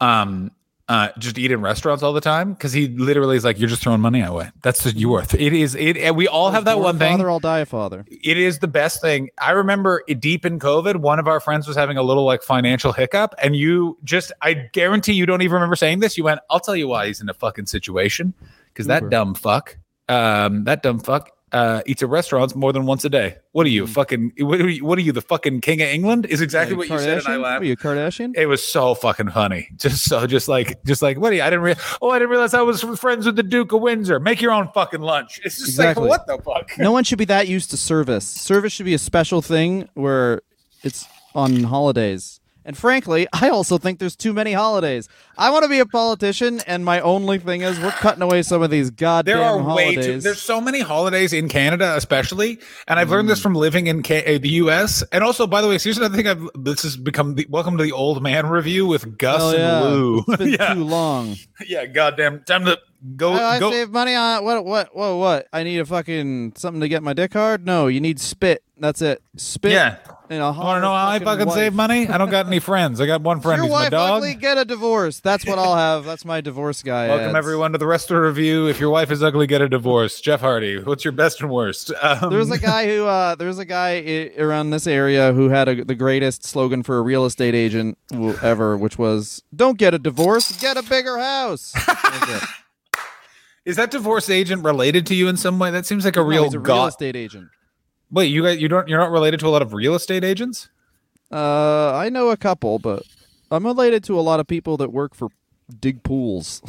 um uh just eat in restaurants all the time because he literally is like you're just throwing money away. That's just you worth. It is it. and We all have that one thing. Father, I'll die a father. it is the best thing. I remember deep in COVID, one of our friends was having a little like financial hiccup, and you just, I guarantee you don't even remember saying this. You went, I'll tell you why he's in a fucking situation because that dumb fuck, um, that dumb fuck. Uh, eats at restaurants more than once a day. What are you fucking? What are you, what are you, the fucking king of England? Is exactly what you said, and I Kardashian? laughed. Are you a Kardashian? It was so fucking funny. Just so, just like, just like, what? Are you, I didn't. Re- oh, I didn't realize I was friends with the Duke of Windsor. Make your own fucking lunch. It's just Exactly. like, what the fuck? no one should be that used to service. Service should be a special thing where it's on holidays. And frankly, I also think there's too many holidays. I want to be a politician, and my only thing is we're cutting away some of these goddamn holidays. There are holidays. way too. There's so many holidays in Canada, especially, and I've learned this from living in uh, the U.S. And also, by the way, here's another thing. I've this has become the welcome to the old man review with Gus Hell and. Lou. It's been yeah, too long. yeah. Goddamn, time to go. Oh, I go. save money on what? What? What? What? I need a fucking something to get my dick hard. No, you need spit. That's it. Spit. Yeah. And a Want to know how I fucking wife. save money? I don't got any friends. I got one friend. Your He's my wife dog. ugly. Get a divorce. That's what I'll have. That's my divorce guy. Welcome ads. everyone to the rest of the review. If your wife is ugly, get a divorce. Jeff Hardy, what's your best and worst? Um, There's a guy who uh, there's a guy I- around this area who had a, the greatest slogan for a real estate agent ever, which was "Don't get a divorce, get a bigger house." That's it. is that divorce agent related to you in some way? That seems like a No, real he's a real god. estate agent. Wait, you guys, you don't, you're not related to a lot of real estate agents? Uh, I know a couple, but I'm related to a lot of people that work for dig pools.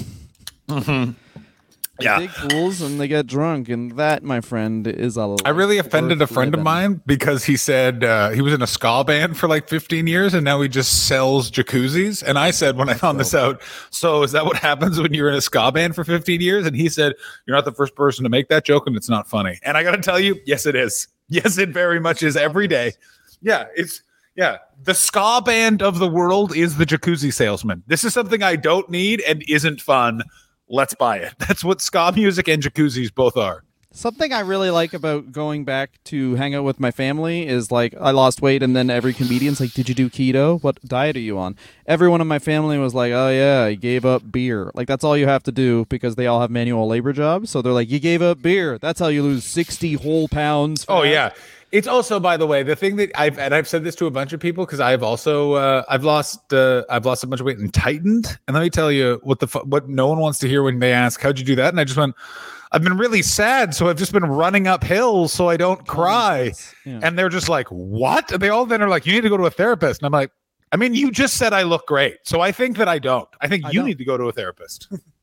They Yeah. dig pools and they get drunk, and that, my friend, is a. I really offended a worth friend of mine because he said uh, he was in a ska band for like 15 years and now he just sells jacuzzis. And I said when I found this out, so is that what happens when you're in a ska band for 15 years? And he said, You're not the first person to make that joke and it's not funny. And I got to tell you, yes, it is. Yes, it very much is every day. Yeah, it's. Yeah, the ska band of the world is the jacuzzi salesman. This is something I don't need and isn't fun. Let's buy it. That's what ska music and jacuzzis both are. Something I really like about going back to hang out with my family is like I lost weight, and then every comedian's like, "Did you do keto? What diet are you on?" Everyone in my family was like, "Oh yeah, I gave up beer." Like that's all you have to do because they all have manual labor jobs. So they're like, "You gave up beer. That's how you lose sixty whole pounds." Oh fat." yeah. It's also, by the way, the thing that I've and I've said this to a bunch of people because I've also uh, I've lost uh, I've lost a bunch of weight and tightened. And let me tell you what the fu- what no one wants to hear when they ask how'd you do that, and I just went, I've been really sad, so I've just been running up hills so I don't cry. Yeah. And they're just like, what? And they all then are like, you need to go to a therapist, and I'm like. I mean, you just said I look great, so I think that I don't. I think I you don't. need to go to a therapist.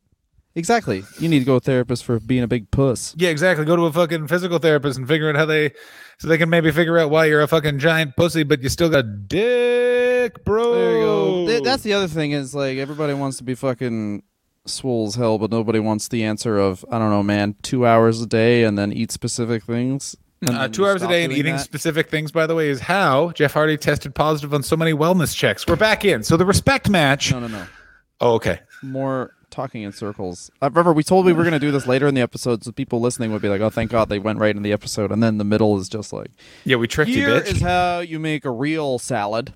exactly. You need to go to a therapist for being a big puss. Yeah, exactly. Go to a fucking physical therapist and figure out how they, so they can maybe figure out why you're a fucking giant pussy, but you still got a dick, bro. There you go. Th- That's the other thing is like everybody wants to be fucking swole as hell, but nobody wants the answer of I don't know, man, two hours a day and then eat specific things. Uh, two hours a day and eating that. specific things, by the way, is how Jeff Hardy tested positive on so many wellness checks. We're back in. So the respect match. No, no, no. Oh, okay. More talking in circles. Uh, I remember we told we were going to do this later in the episode, so people listening would be like, "Oh, thank God they went right in the episode," and then the middle is just like, Yeah, we tricked you, "Here is how you make a real salad."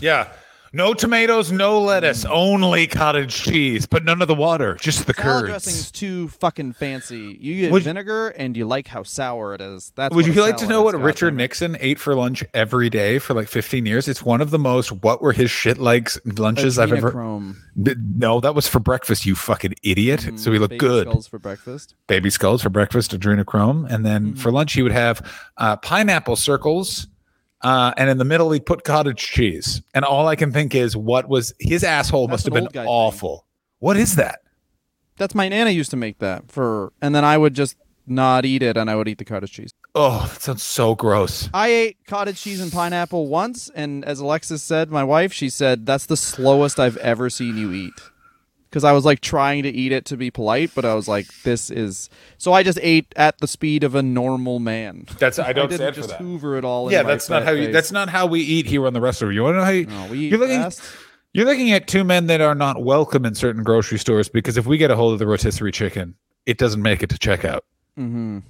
yeah. No tomatoes, no lettuce, only cottage cheese, but none of the water, just the Salad curds. dressing's too fucking fancy. You get Would- vinegar, and you like how sour it is. That's Would what you a like to salad know is, what Richard. Nixon ate for lunch every day for like 15 years? It's one of the most what were his shit likes lunches I've ever. Adrenochrome. D- No, that was for breakfast, you fucking idiot. so he looked Baby good. Skulls for breakfast. Baby skulls for breakfast, adrenochrome. And then Mm-hmm. for lunch, he would have uh, pineapple circles Uh, and in the middle, he put cottage cheese. And all I can think is, what was his asshole That's must have been guy thing. awful. What is that? That's my nana used to make that for, and then I would just not eat it, and I would eat the cottage cheese. Oh, that sounds so gross. I ate cottage cheese and pineapple once, and as Alexis said, my wife, she said that's the slowest I've ever seen you eat. Because I was like trying to eat it to be polite, but I was like, "This is." So I just ate at the speed of a normal man. That's I don't didn't stand for just. Hoover it all. in Yeah, that's not how you. face. That's not how we eat here on the rest of you. Want to know how you? No, we eat you're looking. fast. You're looking at two men that are not welcome in certain grocery stores because if we get a hold of the rotisserie chicken, it doesn't make it to checkout. Mm-hmm.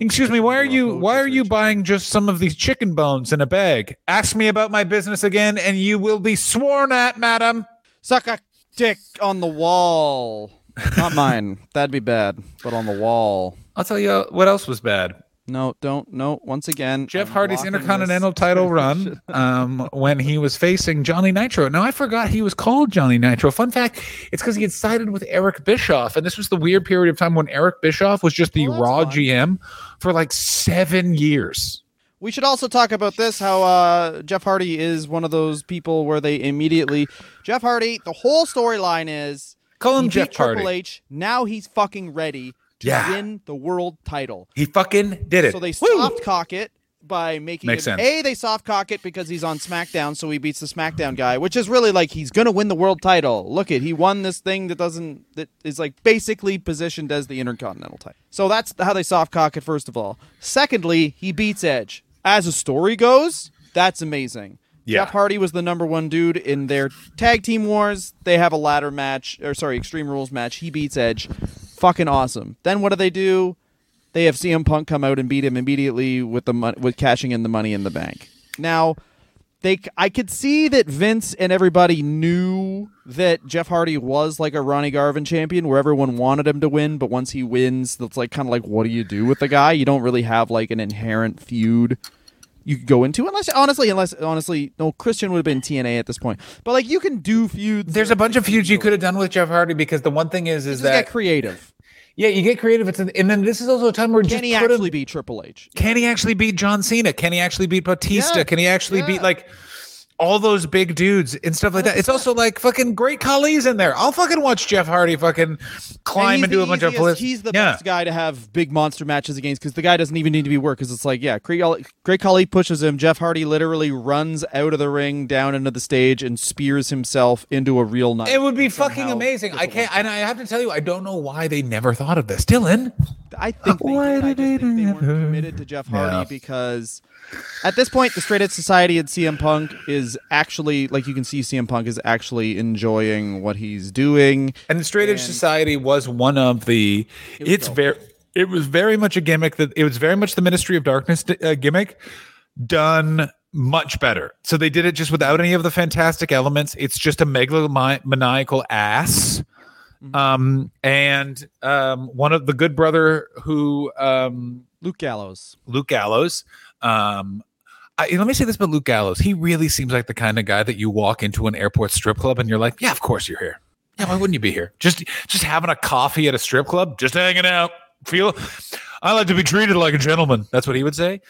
Excuse me, why are you why are you buying just some of these chicken bones in a bag? Ask me about my business again, and you will be sworn at, madam. Suck a dick on the wall. Not mine. That'd be bad. But on the wall. I'll tell you what else was bad. No, don't. No. Once again, Jeff I'm Hardy's Intercontinental this. title run um, when he was facing Johnny Nitro. Now I forgot he was called Johnny Nitro. Fun fact: it's because he had sided with Eric Bischoff, and this was the weird period of time when Eric Bischoff was just the Well, Raw fine. GM for like seven years. We should also talk about this how uh, Jeff Hardy is one of those people where they immediately Jeff Hardy. The whole storyline is Call him Jeff beat Triple Hardy. H. Now he's fucking ready to Yeah. win the world title. He fucking did it. So they Woo! soft cock it by making Makes him sense. a they soft cock it because he's on SmackDown, so he beats the SmackDown guy, which is really like he's gonna win the world title. Look at he won this thing that doesn't that is like basically positioned as the Intercontinental title. So that's how they soft cock it. First of all, secondly, he beats Edge. As a story goes, that's amazing. Yeah. Jeff Hardy was the number one dude in their tag team wars. They have a ladder match, or sorry, Extreme Rules match. He beats Edge. Fucking awesome. Then what do they do? They have CM Punk come out and beat him immediately with the mon- with cashing in the money in the bank. Now, they I could see that Vince and everybody knew that Jeff Hardy was like a Ronnie Garvin champion where everyone wanted him to win, but once he wins, that's like kind of like what do you do with the guy? You don't really have like an inherent feud you could go into unless honestly unless honestly no Christian would have been TNA at this point. But like you can do feuds. There's a bunch of feuds you could have done with Jeff Hardy because the one thing is is Just that get creative. Yeah you get creative it's and then this is also a time where Can just he him- actually beat Triple H? Can he actually beat John Cena? Can he actually beat Batista? Yeah. Can he actually Yeah. beat like all those big dudes and stuff like that? It's also like fucking great Khali's in there. I'll fucking watch Jeff Hardy fucking climb and do a bunch of easiest- flips. He's the yeah. best guy to have big monster matches against because the guy doesn't even need to be worked. Because it's like, yeah, Great Khali- pushes him. Jeff Hardy literally runs out of the ring, down into the stage, and spears himself into a real knife. It would be fucking amazing. I can't, and I have to tell you, I don't know why they never thought of this. Dylan, I think they, Why did. I they they weren't committed to Jeff Hardy Yeah. because at this point, the Straight Edge Society and CM Punk is actually like you can see CM Punk is actually enjoying what he's doing. and the Straight Edge Society was one of the. was it's dope. very. It was very much a gimmick that it was very much the Ministry of Darkness uh, gimmick done much better. So they did it just without any of the fantastic elements. It's just a megalomaniacal ass. Mm-hmm. Um, and um, one of the good brother who um, Luke Gallows. Luke Gallows. Um, I, let me say this about Luke Gallows. He really seems like the kind of guy that you walk into an airport strip club and you're like, yeah, of course you're here. Yeah, why wouldn't you be here? Just just having a coffee at a strip club, just hanging out. Feel I like to be treated like a gentleman. That's what he would say.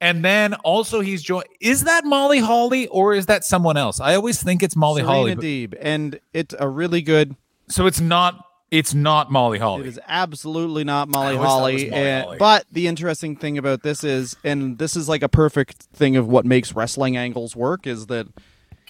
And then also he's joined. Is that Molly Holly or is that someone else? I always think it's Molly Serena Holly. but- Deeb, and it's a really good. so it's not. It's not Molly Holly. It is absolutely not Molly I always thought it was Holly. Molly and- Holly. But the interesting thing about this is, and this is like a perfect thing of what makes wrestling angles work, is that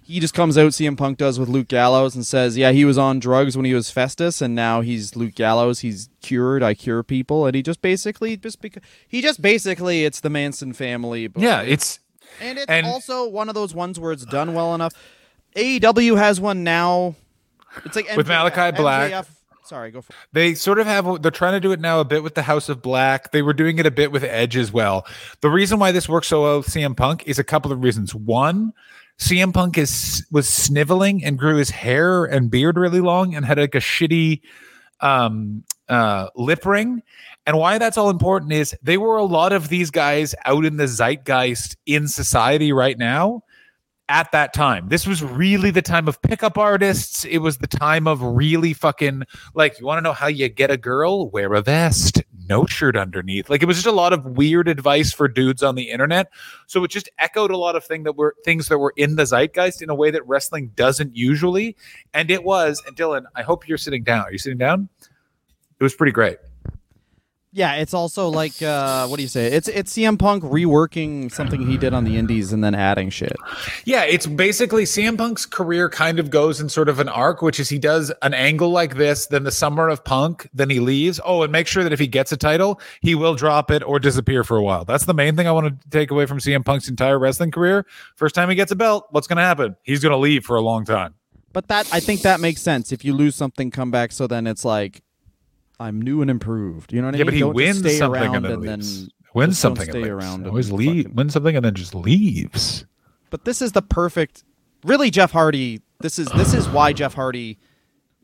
he just comes out, CM Punk does with Luke Gallows, and says, "Yeah, he was on drugs when he was Festus, and now he's Luke Gallows. He's cured. I cure people." And he just basically just because he just basically it's the Manson family. But yeah, it's and it's And- also one of those ones where it's done well enough. AEW has one now. It's like With Malachi Black. MJF sorry, go for. They sort of have, they're trying to do it now a bit with the House of Black. They were doing it a bit with Edge as well. The reason why this works so well with CM Punk is a couple of reasons. One, CM Punk is was sniveling and grew his hair and beard really long and had like a shitty um uh lip ring. And why that's all important is they were a lot of these guys out in the zeitgeist in society right now at that time. This was really the time of pickup artists. It was the time of really fucking like you want to know how you get a girl? Wear a vest. no shirt underneath. Like it was just a lot of weird advice for dudes on the internet. So it just echoed a lot of thing that were things that were in the zeitgeist in a way that wrestling doesn't usually. And it was, and Dylan, I hope you're sitting down. Are you sitting down? It was pretty great. Yeah, it's also like uh, what do you say? It's it's CM Punk reworking something he did on the Indies and then adding shit. Yeah, it's basically CM Punk's career kind of goes in sort of an arc, which is he does an angle like this, then the summer of Punk, then he leaves. Oh, and make sure that if he gets a title, he will drop it or disappear for a while. That's the main thing I want to take away from CM Punk's entire wrestling career. First time he gets a belt, what's going to happen? He's going to leave for a long time. But that I think that makes sense. If you lose something, come back. So then it's like I'm new and improved. You know what I mean? Yeah, mean? but he Don't wins something around and then and leaves. then Wins something stay and leaves. around. Always and leave. fucking- Wins something and then just leaves. But this is the perfect. Really, Jeff Hardy. This is this is why Jeff Hardy,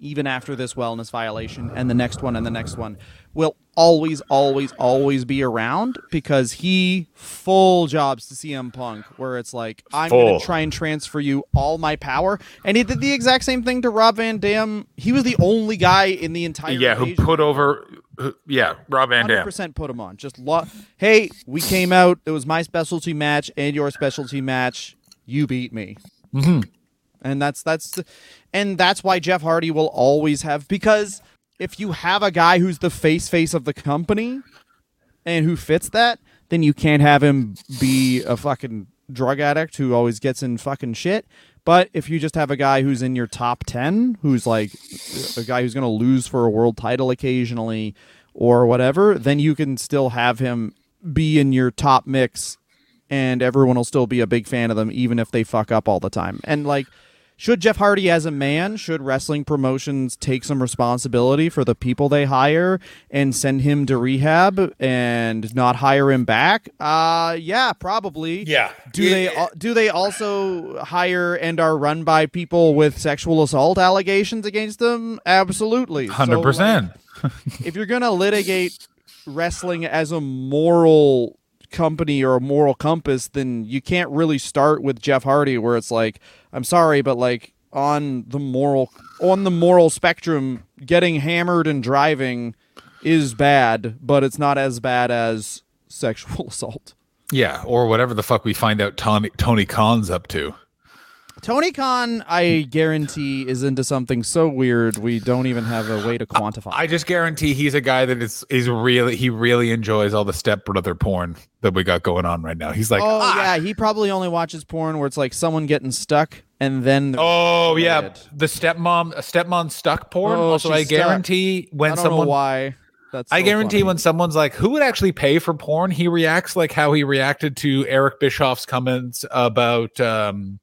even after this wellness violation and the next one and the next one, will always, always, always be around because he full jobs to CM Punk, where it's like I'm gonna try and transfer you all my power, and he did the exact same thing to Rob Van Dam. He was the only guy in the entire Yeah, who put over? Who, yeah, Rob Van Dam. percent put him on. Just lo- hey, we came out. It was my specialty match and your specialty match. You beat me, mm-hmm. and that's that's and that's why Jeff Hardy will always have because if you have a guy who's the face face of the company and who fits that, then you can't have him be a fucking drug addict who always gets in fucking shit. But if you just have a guy who's in your top 10, who's like a guy who's going to lose for a world title occasionally or whatever, then you can still have him be in your top mix and everyone will still be a big fan of them even if they fuck up all the time. And like should Jeff Hardy as a man, should wrestling promotions take some responsibility for the people they hire and send him to rehab and not hire him back? Uh yeah, probably. Yeah. Do they al- do they also hire and are run by people with sexual assault allegations against them? Absolutely. So, Hundred percent. like, if you're going to litigate wrestling as a moral company or a moral compass, then you can't really start with Jeff Hardy where it's like, I'm sorry, but like on the moral on the moral spectrum, getting hammered and driving is bad, but it's not as bad as sexual assault. Yeah, or whatever the fuck we find out Tony Tony Khan's up to. Tony Khan, I guarantee, is into something so weird we don't even have a way to quantify. I just guarantee he's a guy that is is really he really enjoys all the stepbrother porn that we got going on right now. He's like, oh "Ah." yeah, he probably only watches porn where it's like someone getting stuck and then Oh yeah, Dead. the stepmom, a stepmom stuck porn. Oh, also, I she's stuck. guarantee when I don't someone, know why. That's I guarantee funny. when someone's like, "Who would actually pay for porn?" He reacts like how he reacted to Eric Bischoff's comments about um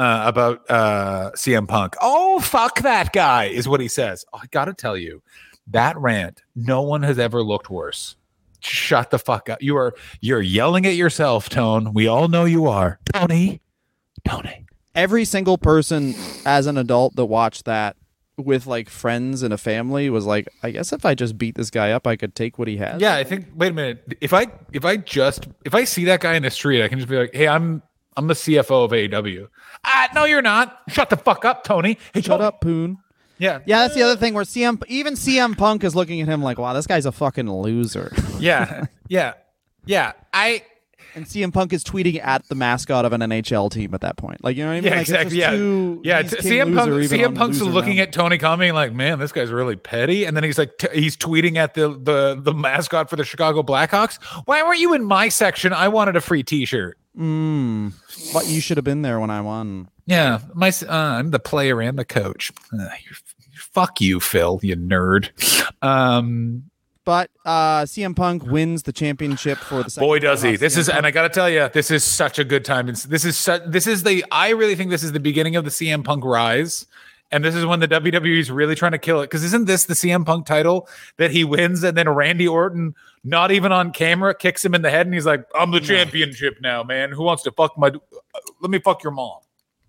uh, about uh CM Punk. Oh fuck that guy is what he says. Oh, I gotta tell you, that rant. No one has ever looked worse. Shut the fuck up. You are you're yelling at yourself, Tone. We all know you are, Tony. Tony. every single person as an adult that watched that with like friends and a family was like, I guess if I just beat this guy up, I could take what he has. Yeah, I think. Wait a minute. If I if I just if I see that guy in the street, I can just be like, "Hey, I'm I'm the CFO of AEW." Ah, no, you're not. Shut the fuck up, Tony. Hey, Shut Tony. up, Poon. Yeah, Yeah, that's the other thing where CM even CM Punk is looking at him like, wow, this guy's a fucking loser. yeah, yeah, yeah. I And CM Punk is tweeting at the mascot of an NHL team at that point. Like, you know what I mean? yeah Like, exactly. Yeah, too- yeah. t- CM Punk. loser even on CM Punk's looking now. at Tony Khan, being like, "Man, this guy's really petty." And then he's like, t- he's tweeting at the the the mascot for the Chicago Blackhawks. Why weren't you in my section? I wanted a free T-shirt. Mm, but you should have been there when I won. Yeah, my uh, I'm the player and the coach. Uh, fuck you, Phil. You nerd. Um, But uh, CM Punk wins the championship for the second Boy, does he! This CM is, Punk. and I got to tell you, this is such a good time. This is this is the. I really think this is the beginning of the CM Punk rise, and this is when the WWE is really trying to kill it. Because isn't this the CM Punk title that he wins, and then Randy Orton, not even on camera, kicks him in the head, and he's like, "I'm the championship now, man. Who wants to fuck my? Let me fuck your mom."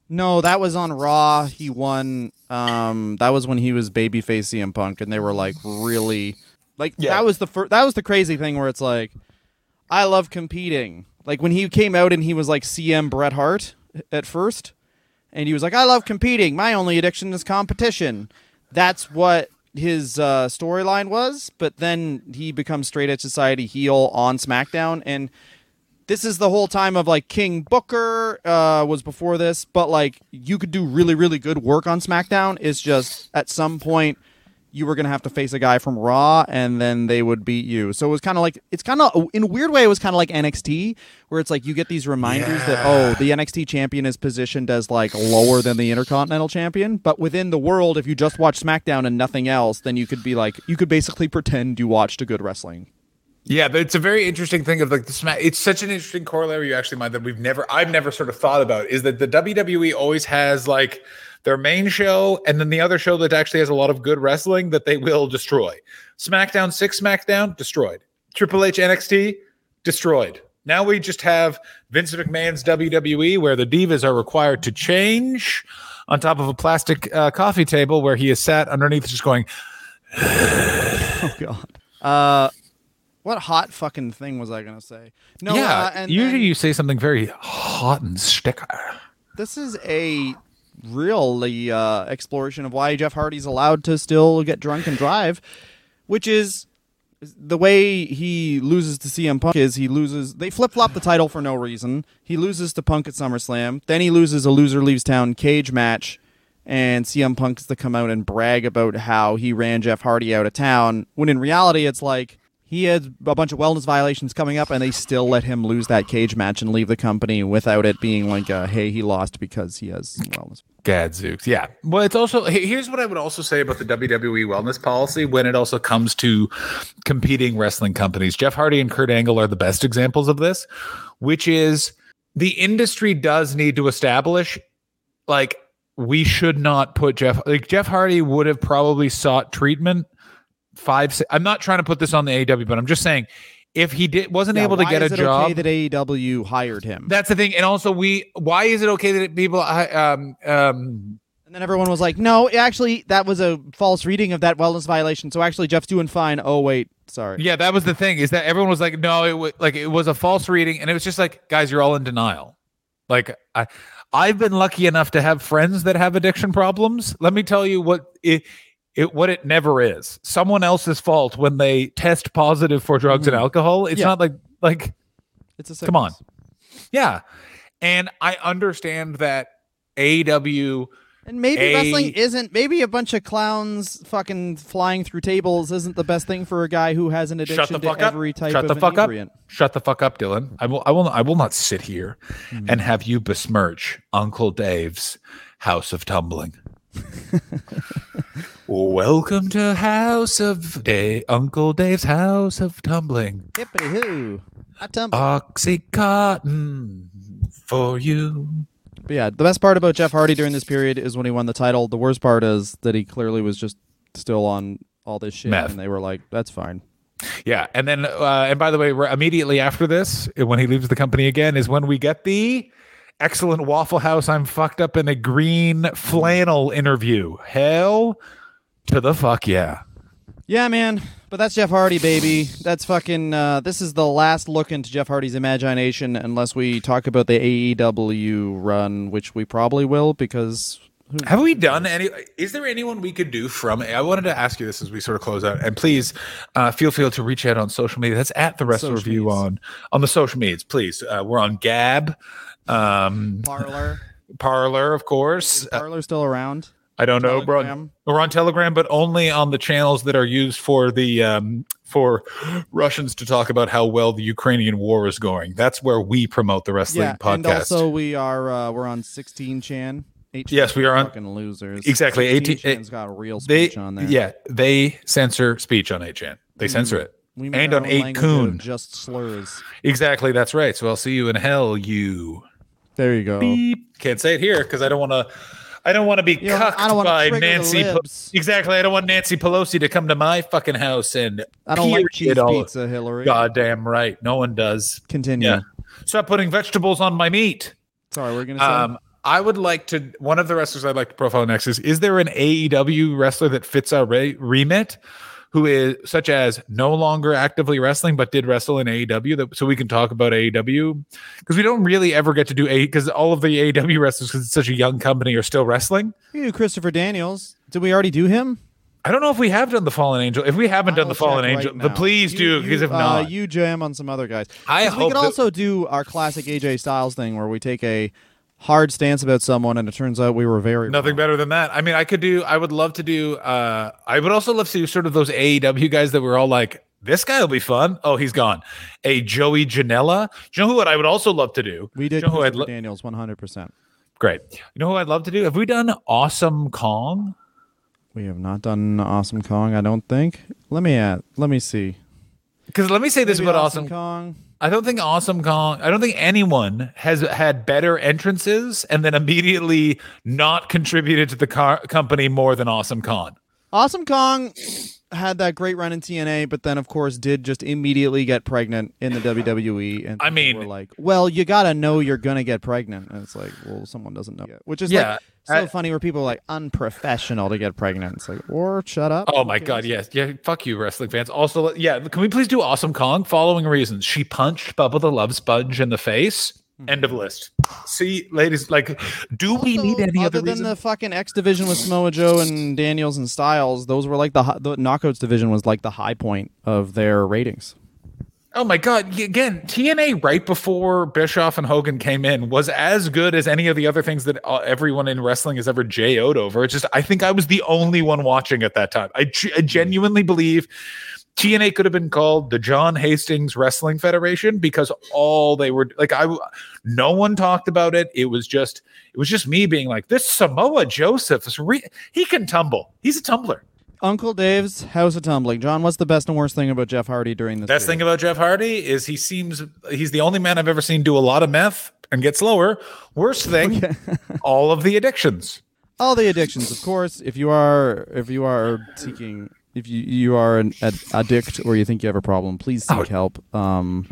No, that was on Raw. He won. Um, that was when he was babyface CM Punk, and they were like really, like Yeah. that was the fir- that was the crazy thing where it's like, I love competing. Like when he came out and he was like CM Bret Hart at first, and he was like, I love competing. My only addiction is competition. That's what his uh, storyline was, but then he becomes straight edge society heel on SmackDown, and this is the whole time of like King Booker uh, was before this, but like you could do really really good work on SmackDown. It's just at some point you were gonna have to face a guy from Raw, and then they would beat you. So it was kind of like it's kind of in a weird way. It was kind of like NXT, where it's like you get these reminders that oh, the NXT champion is positioned as like lower than the Intercontinental champion, but within the world, if you just watch SmackDown and nothing else, then you could be like you could basically pretend you watched a good wrestling. Yeah, but it's a very interesting thing of like the smack. It's such an interesting corollary you actually mind that we've never, I've never sort of thought about is that the WWE always has like their main show and then the other show that actually has a lot of good wrestling that they will destroy. SmackDown, six SmackDown, destroyed. Triple H NXT, destroyed. Now we just have Vince McMahon's WWE where the divas are required to change on top of a plastic uh, coffee table where he is sat underneath just going, Oh god. Uh, what hot fucking thing was I gonna say? No, yeah. uh, and usually you say something very hot and sticker. this is a really uh, exploration of why Jeff Hardy's allowed to still get drunk and drive, which is the way he loses to CM Punk is he loses. They flip flop the title for no reason. He loses to Punk at SummerSlam. Then he loses a loser leaves town cage match, and CM Punk has to come out and brag about how he ran Jeff Hardy out of town. When in reality, it's like he had a bunch of wellness violations coming up, and they still let him lose that cage match and leave the company without it being like, a, "Hey, he lost because he has wellness." Gadzooks. Yeah. Well, it's also here's what I would also say about the WWE wellness policy when it also comes to competing wrestling companies. Jeff Hardy and Kurt Angle are the best examples of this, which is the industry does need to establish like we should not put Jeff like Jeff Hardy would have probably sought treatment five si- I'm not trying to put this on the AW, but I'm just saying if he did wasn't Yeah, able to get a job Okay that AEW hired him. that's the thing and also we why is it okay that people I- um um and then everyone was like, "No, actually, that was a false reading of that wellness violation. So actually, Jeff's doing fine." Oh wait, sorry. Yeah, that was the thing is that everyone was like, no, it was like it was a false reading, and it was just like, guys, you're all in denial. Like I, I've been lucky enough to have friends that have addiction problems. Let me tell you what it, it what it never is. Someone else's fault when they test positive for drugs and alcohol. It's Yeah. not like like It's a Come on. yeah, and I understand that AW. And maybe A- wrestling isn't. Maybe a bunch of clowns fucking flying through tables isn't the best thing for a guy who has an addiction Shut the to fuck up! every type Shut of the fuck up! Shut the fuck up, Dylan. I will. I will. I will not sit here Hmm. and have you besmirch Uncle Dave's House of Tumbling. Welcome to House of Dave, Uncle Dave's House of Tumbling. Hippity hoo. I tumble. Oxycontin for you. But yeah, the best part about Jeff Hardy during this period is when he won the title. The worst part is that he clearly was just still on all this shit, Meth. and they were like, "That's fine." Yeah, and then uh, and by the way, we're immediately after this, when he leaves the company again, is when we get the excellent Waffle House. I'm fucked up in a green flannel interview. Hell to the fuck yeah. Yeah, man. But that's Jeff Hardy, baby. That's fucking. Uh, this is the last look into Jeff Hardy's imagination, unless we talk about the AEW run, which we probably will, because Have we done any? Is there anyone we could do from? I wanted to ask you this as we sort of close out, and please uh, feel free to reach out on social media. That's at the Wrestler Social Review medias. on on the social medias. Please, uh, we're on Gab, um, Parler. Parler, of course. Is Parler still around? I don't know, bro. We're on Telegram, but only on the channels that are used for the um, for Russians to talk about how well the Ukrainian war is going. That's where we promote the wrestling Yeah, podcast. and also we are uh, we're on 16 chan. 8 Yes, we are on- fucking losers. Exactly, 18 chan's got a real they speech on there. yeah they censor speech on 8chan. They censor it. we and on own 8 language Coon. just slurs. Exactly, that's right. So I'll see you in hell, you. There you go. Beep. Can't say it here because I don't want to. I don't want to be You know, cucked I don't by Nancy. Libs. exactly, I don't want Nancy Pelosi to come to my fucking house and I don't like cheese pizza, Hillary. Goddamn right, no one does. Continue. Yeah, stop putting vegetables on my meat. Sorry, we're gonna say. Um, I would like to. One of the wrestlers I'd like to profile next is: Is there an AEW wrestler that fits our re- remit, who is such as no longer actively wrestling but did wrestle in AEW, that so we can talk about AEW because we don't really ever get to do A because all of the AEW wrestlers because it's such a young company are still wrestling. do Christopher Daniels. Did we already do him? I don't know if we have done the Fallen Angel. If we haven't done I'll the Fallen check Angel, right but please You- do because if uh, not, you jam on some other guys. I 'Cause we could that- also do our classic AJ Styles thing where we take a hard stance about someone, and it turns out we were very Nothing wrong. better than that. I mean, I could do. I would love to do. uh I would also love to do sort of those AEW guys that were all like, "This guy will be fun." Oh, he's gone. A Joey Janela. Do you know who? What I would also love to do. We did You know who I'd lo- Daniels one hundred percent. Great. You know who I'd love to do? Have we done Awesome Kong? We have not done Awesome Kong, I don't think. Let me add. Let me see. Because let me say this Maybe about Awesome. Kong. I don't think Awesome Kong. I don't think anyone has had better entrances and then immediately not contributed to the car- company more than Awesome Kong. Awesome Kong had that great run in TNA, but then of course did just immediately get pregnant in the WWE. And I mean- were like, well, you gotta know you're gonna get pregnant, and it's like, well, someone doesn't know yet, which is Yeah, like so I- funny where people are like unprofessional to get pregnant. It's like, or shut up. Oh my god, yes. Yeah, fuck you, wrestling fans. Also, yeah, can we please do Awesome Kong? Following reasons. She punched Bubba the Love Sponge in the face. Mm-hmm. End of list. See, ladies, like, do we need any other other than reason? the fucking X division with Samoa Joe and Daniels and Styles? Those were like the the Knockouts division was like the high point of their ratings. Oh my god! Again, TNA right before Bischoff and Hogan came in was as good as any of the other things that uh, everyone in wrestling has ever JO'd over. It's just I think I was the only one watching at that time. I, I genuinely believe TNA could have been called the John Hastings Wrestling Federation because all they were like I no one talked about it. It was just it was just me being like this Samoa Joseph is re- he can tumble. He's a tumbler. Uncle Dave's House of Tumbling. John, what's the best and worst thing about Jeff Hardy during this? Best period? thing about Jeff Hardy is he seems he's the only man I've ever seen do a lot of meth and get slower. Worst thing, all of the addictions. all the addictions of course if you are if you are seeking if you you are an ad- addict or you think you have a problem please seek Oh. help um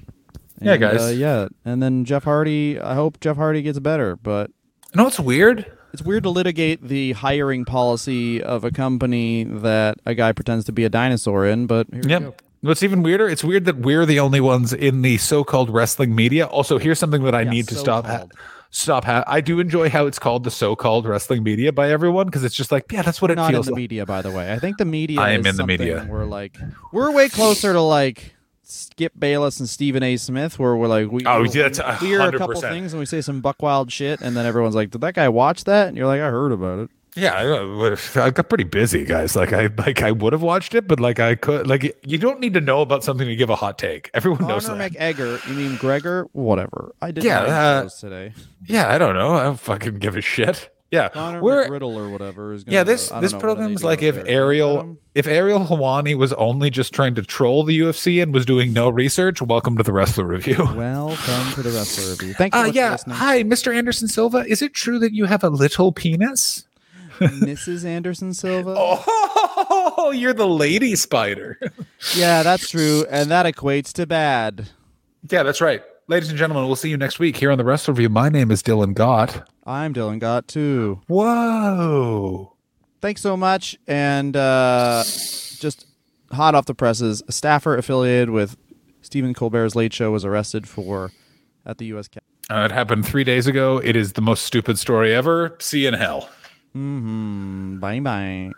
Yeah, guys. uh, yeah and then jeff hardy i hope jeff hardy gets better but You know what's weird? It's weird to litigate the hiring policy of a company that a guy pretends to be a dinosaur in but here we go. Yep. What's even weirder? It's weird that we're the only ones in the so-called wrestling media. Also, here's something that I Yeah, need to stop. Ha- stop. Ha- I do enjoy how it's called the so-called wrestling media by everyone because it's just like, yeah, that's what it not in the like. media by the way i think the media I am is in the media. we're like we're way closer to like Skip Bayless and Stephen A. Smith, where we're like, we, Oh, yeah, that's we hear a couple things and we say some buck wild shit, and then everyone's like, "Did that guy watch that?" And you're like, "I heard about it." Yeah, I, I got pretty busy, guys. Like I like I would have watched it, but like I could like you don't need to know about something to give a hot take. Everyone knows Conor that. McEgger, you mean Gregor? Whatever. I did Yeah, uh, today. Yeah, I don't know. I don't fucking give a shit. Yeah, Conor we're McGriddle or whatever is. Gonna, yeah. This this know, what do program is like if? Ariel if Ariel Helwani was only just trying to troll the UFC and was doing no research. Welcome to the Wrestler Review. Welcome to the Wrestler Review. Thank you Uh, yeah. listening, Hi, Mr. Anderson Silva. Is it true that you have a little penis? Mrs. Anderson Silva. Oh, you're the lady spider. Yeah, that's true, and that equates to bad. yeah, that's right. Ladies and gentlemen, we'll see you next week here on the Wrestler Review. My name is Dylan Gott. I'm Dylan Gott too. Whoa. thanks so much. And uh, just hot off the presses, a staffer affiliated with Stephen Colbert's Late Show was arrested for at the U.S. Cap- Uh, it happened three days ago. It is the most stupid story ever. See you in hell. Mm-hmm. Bye bye.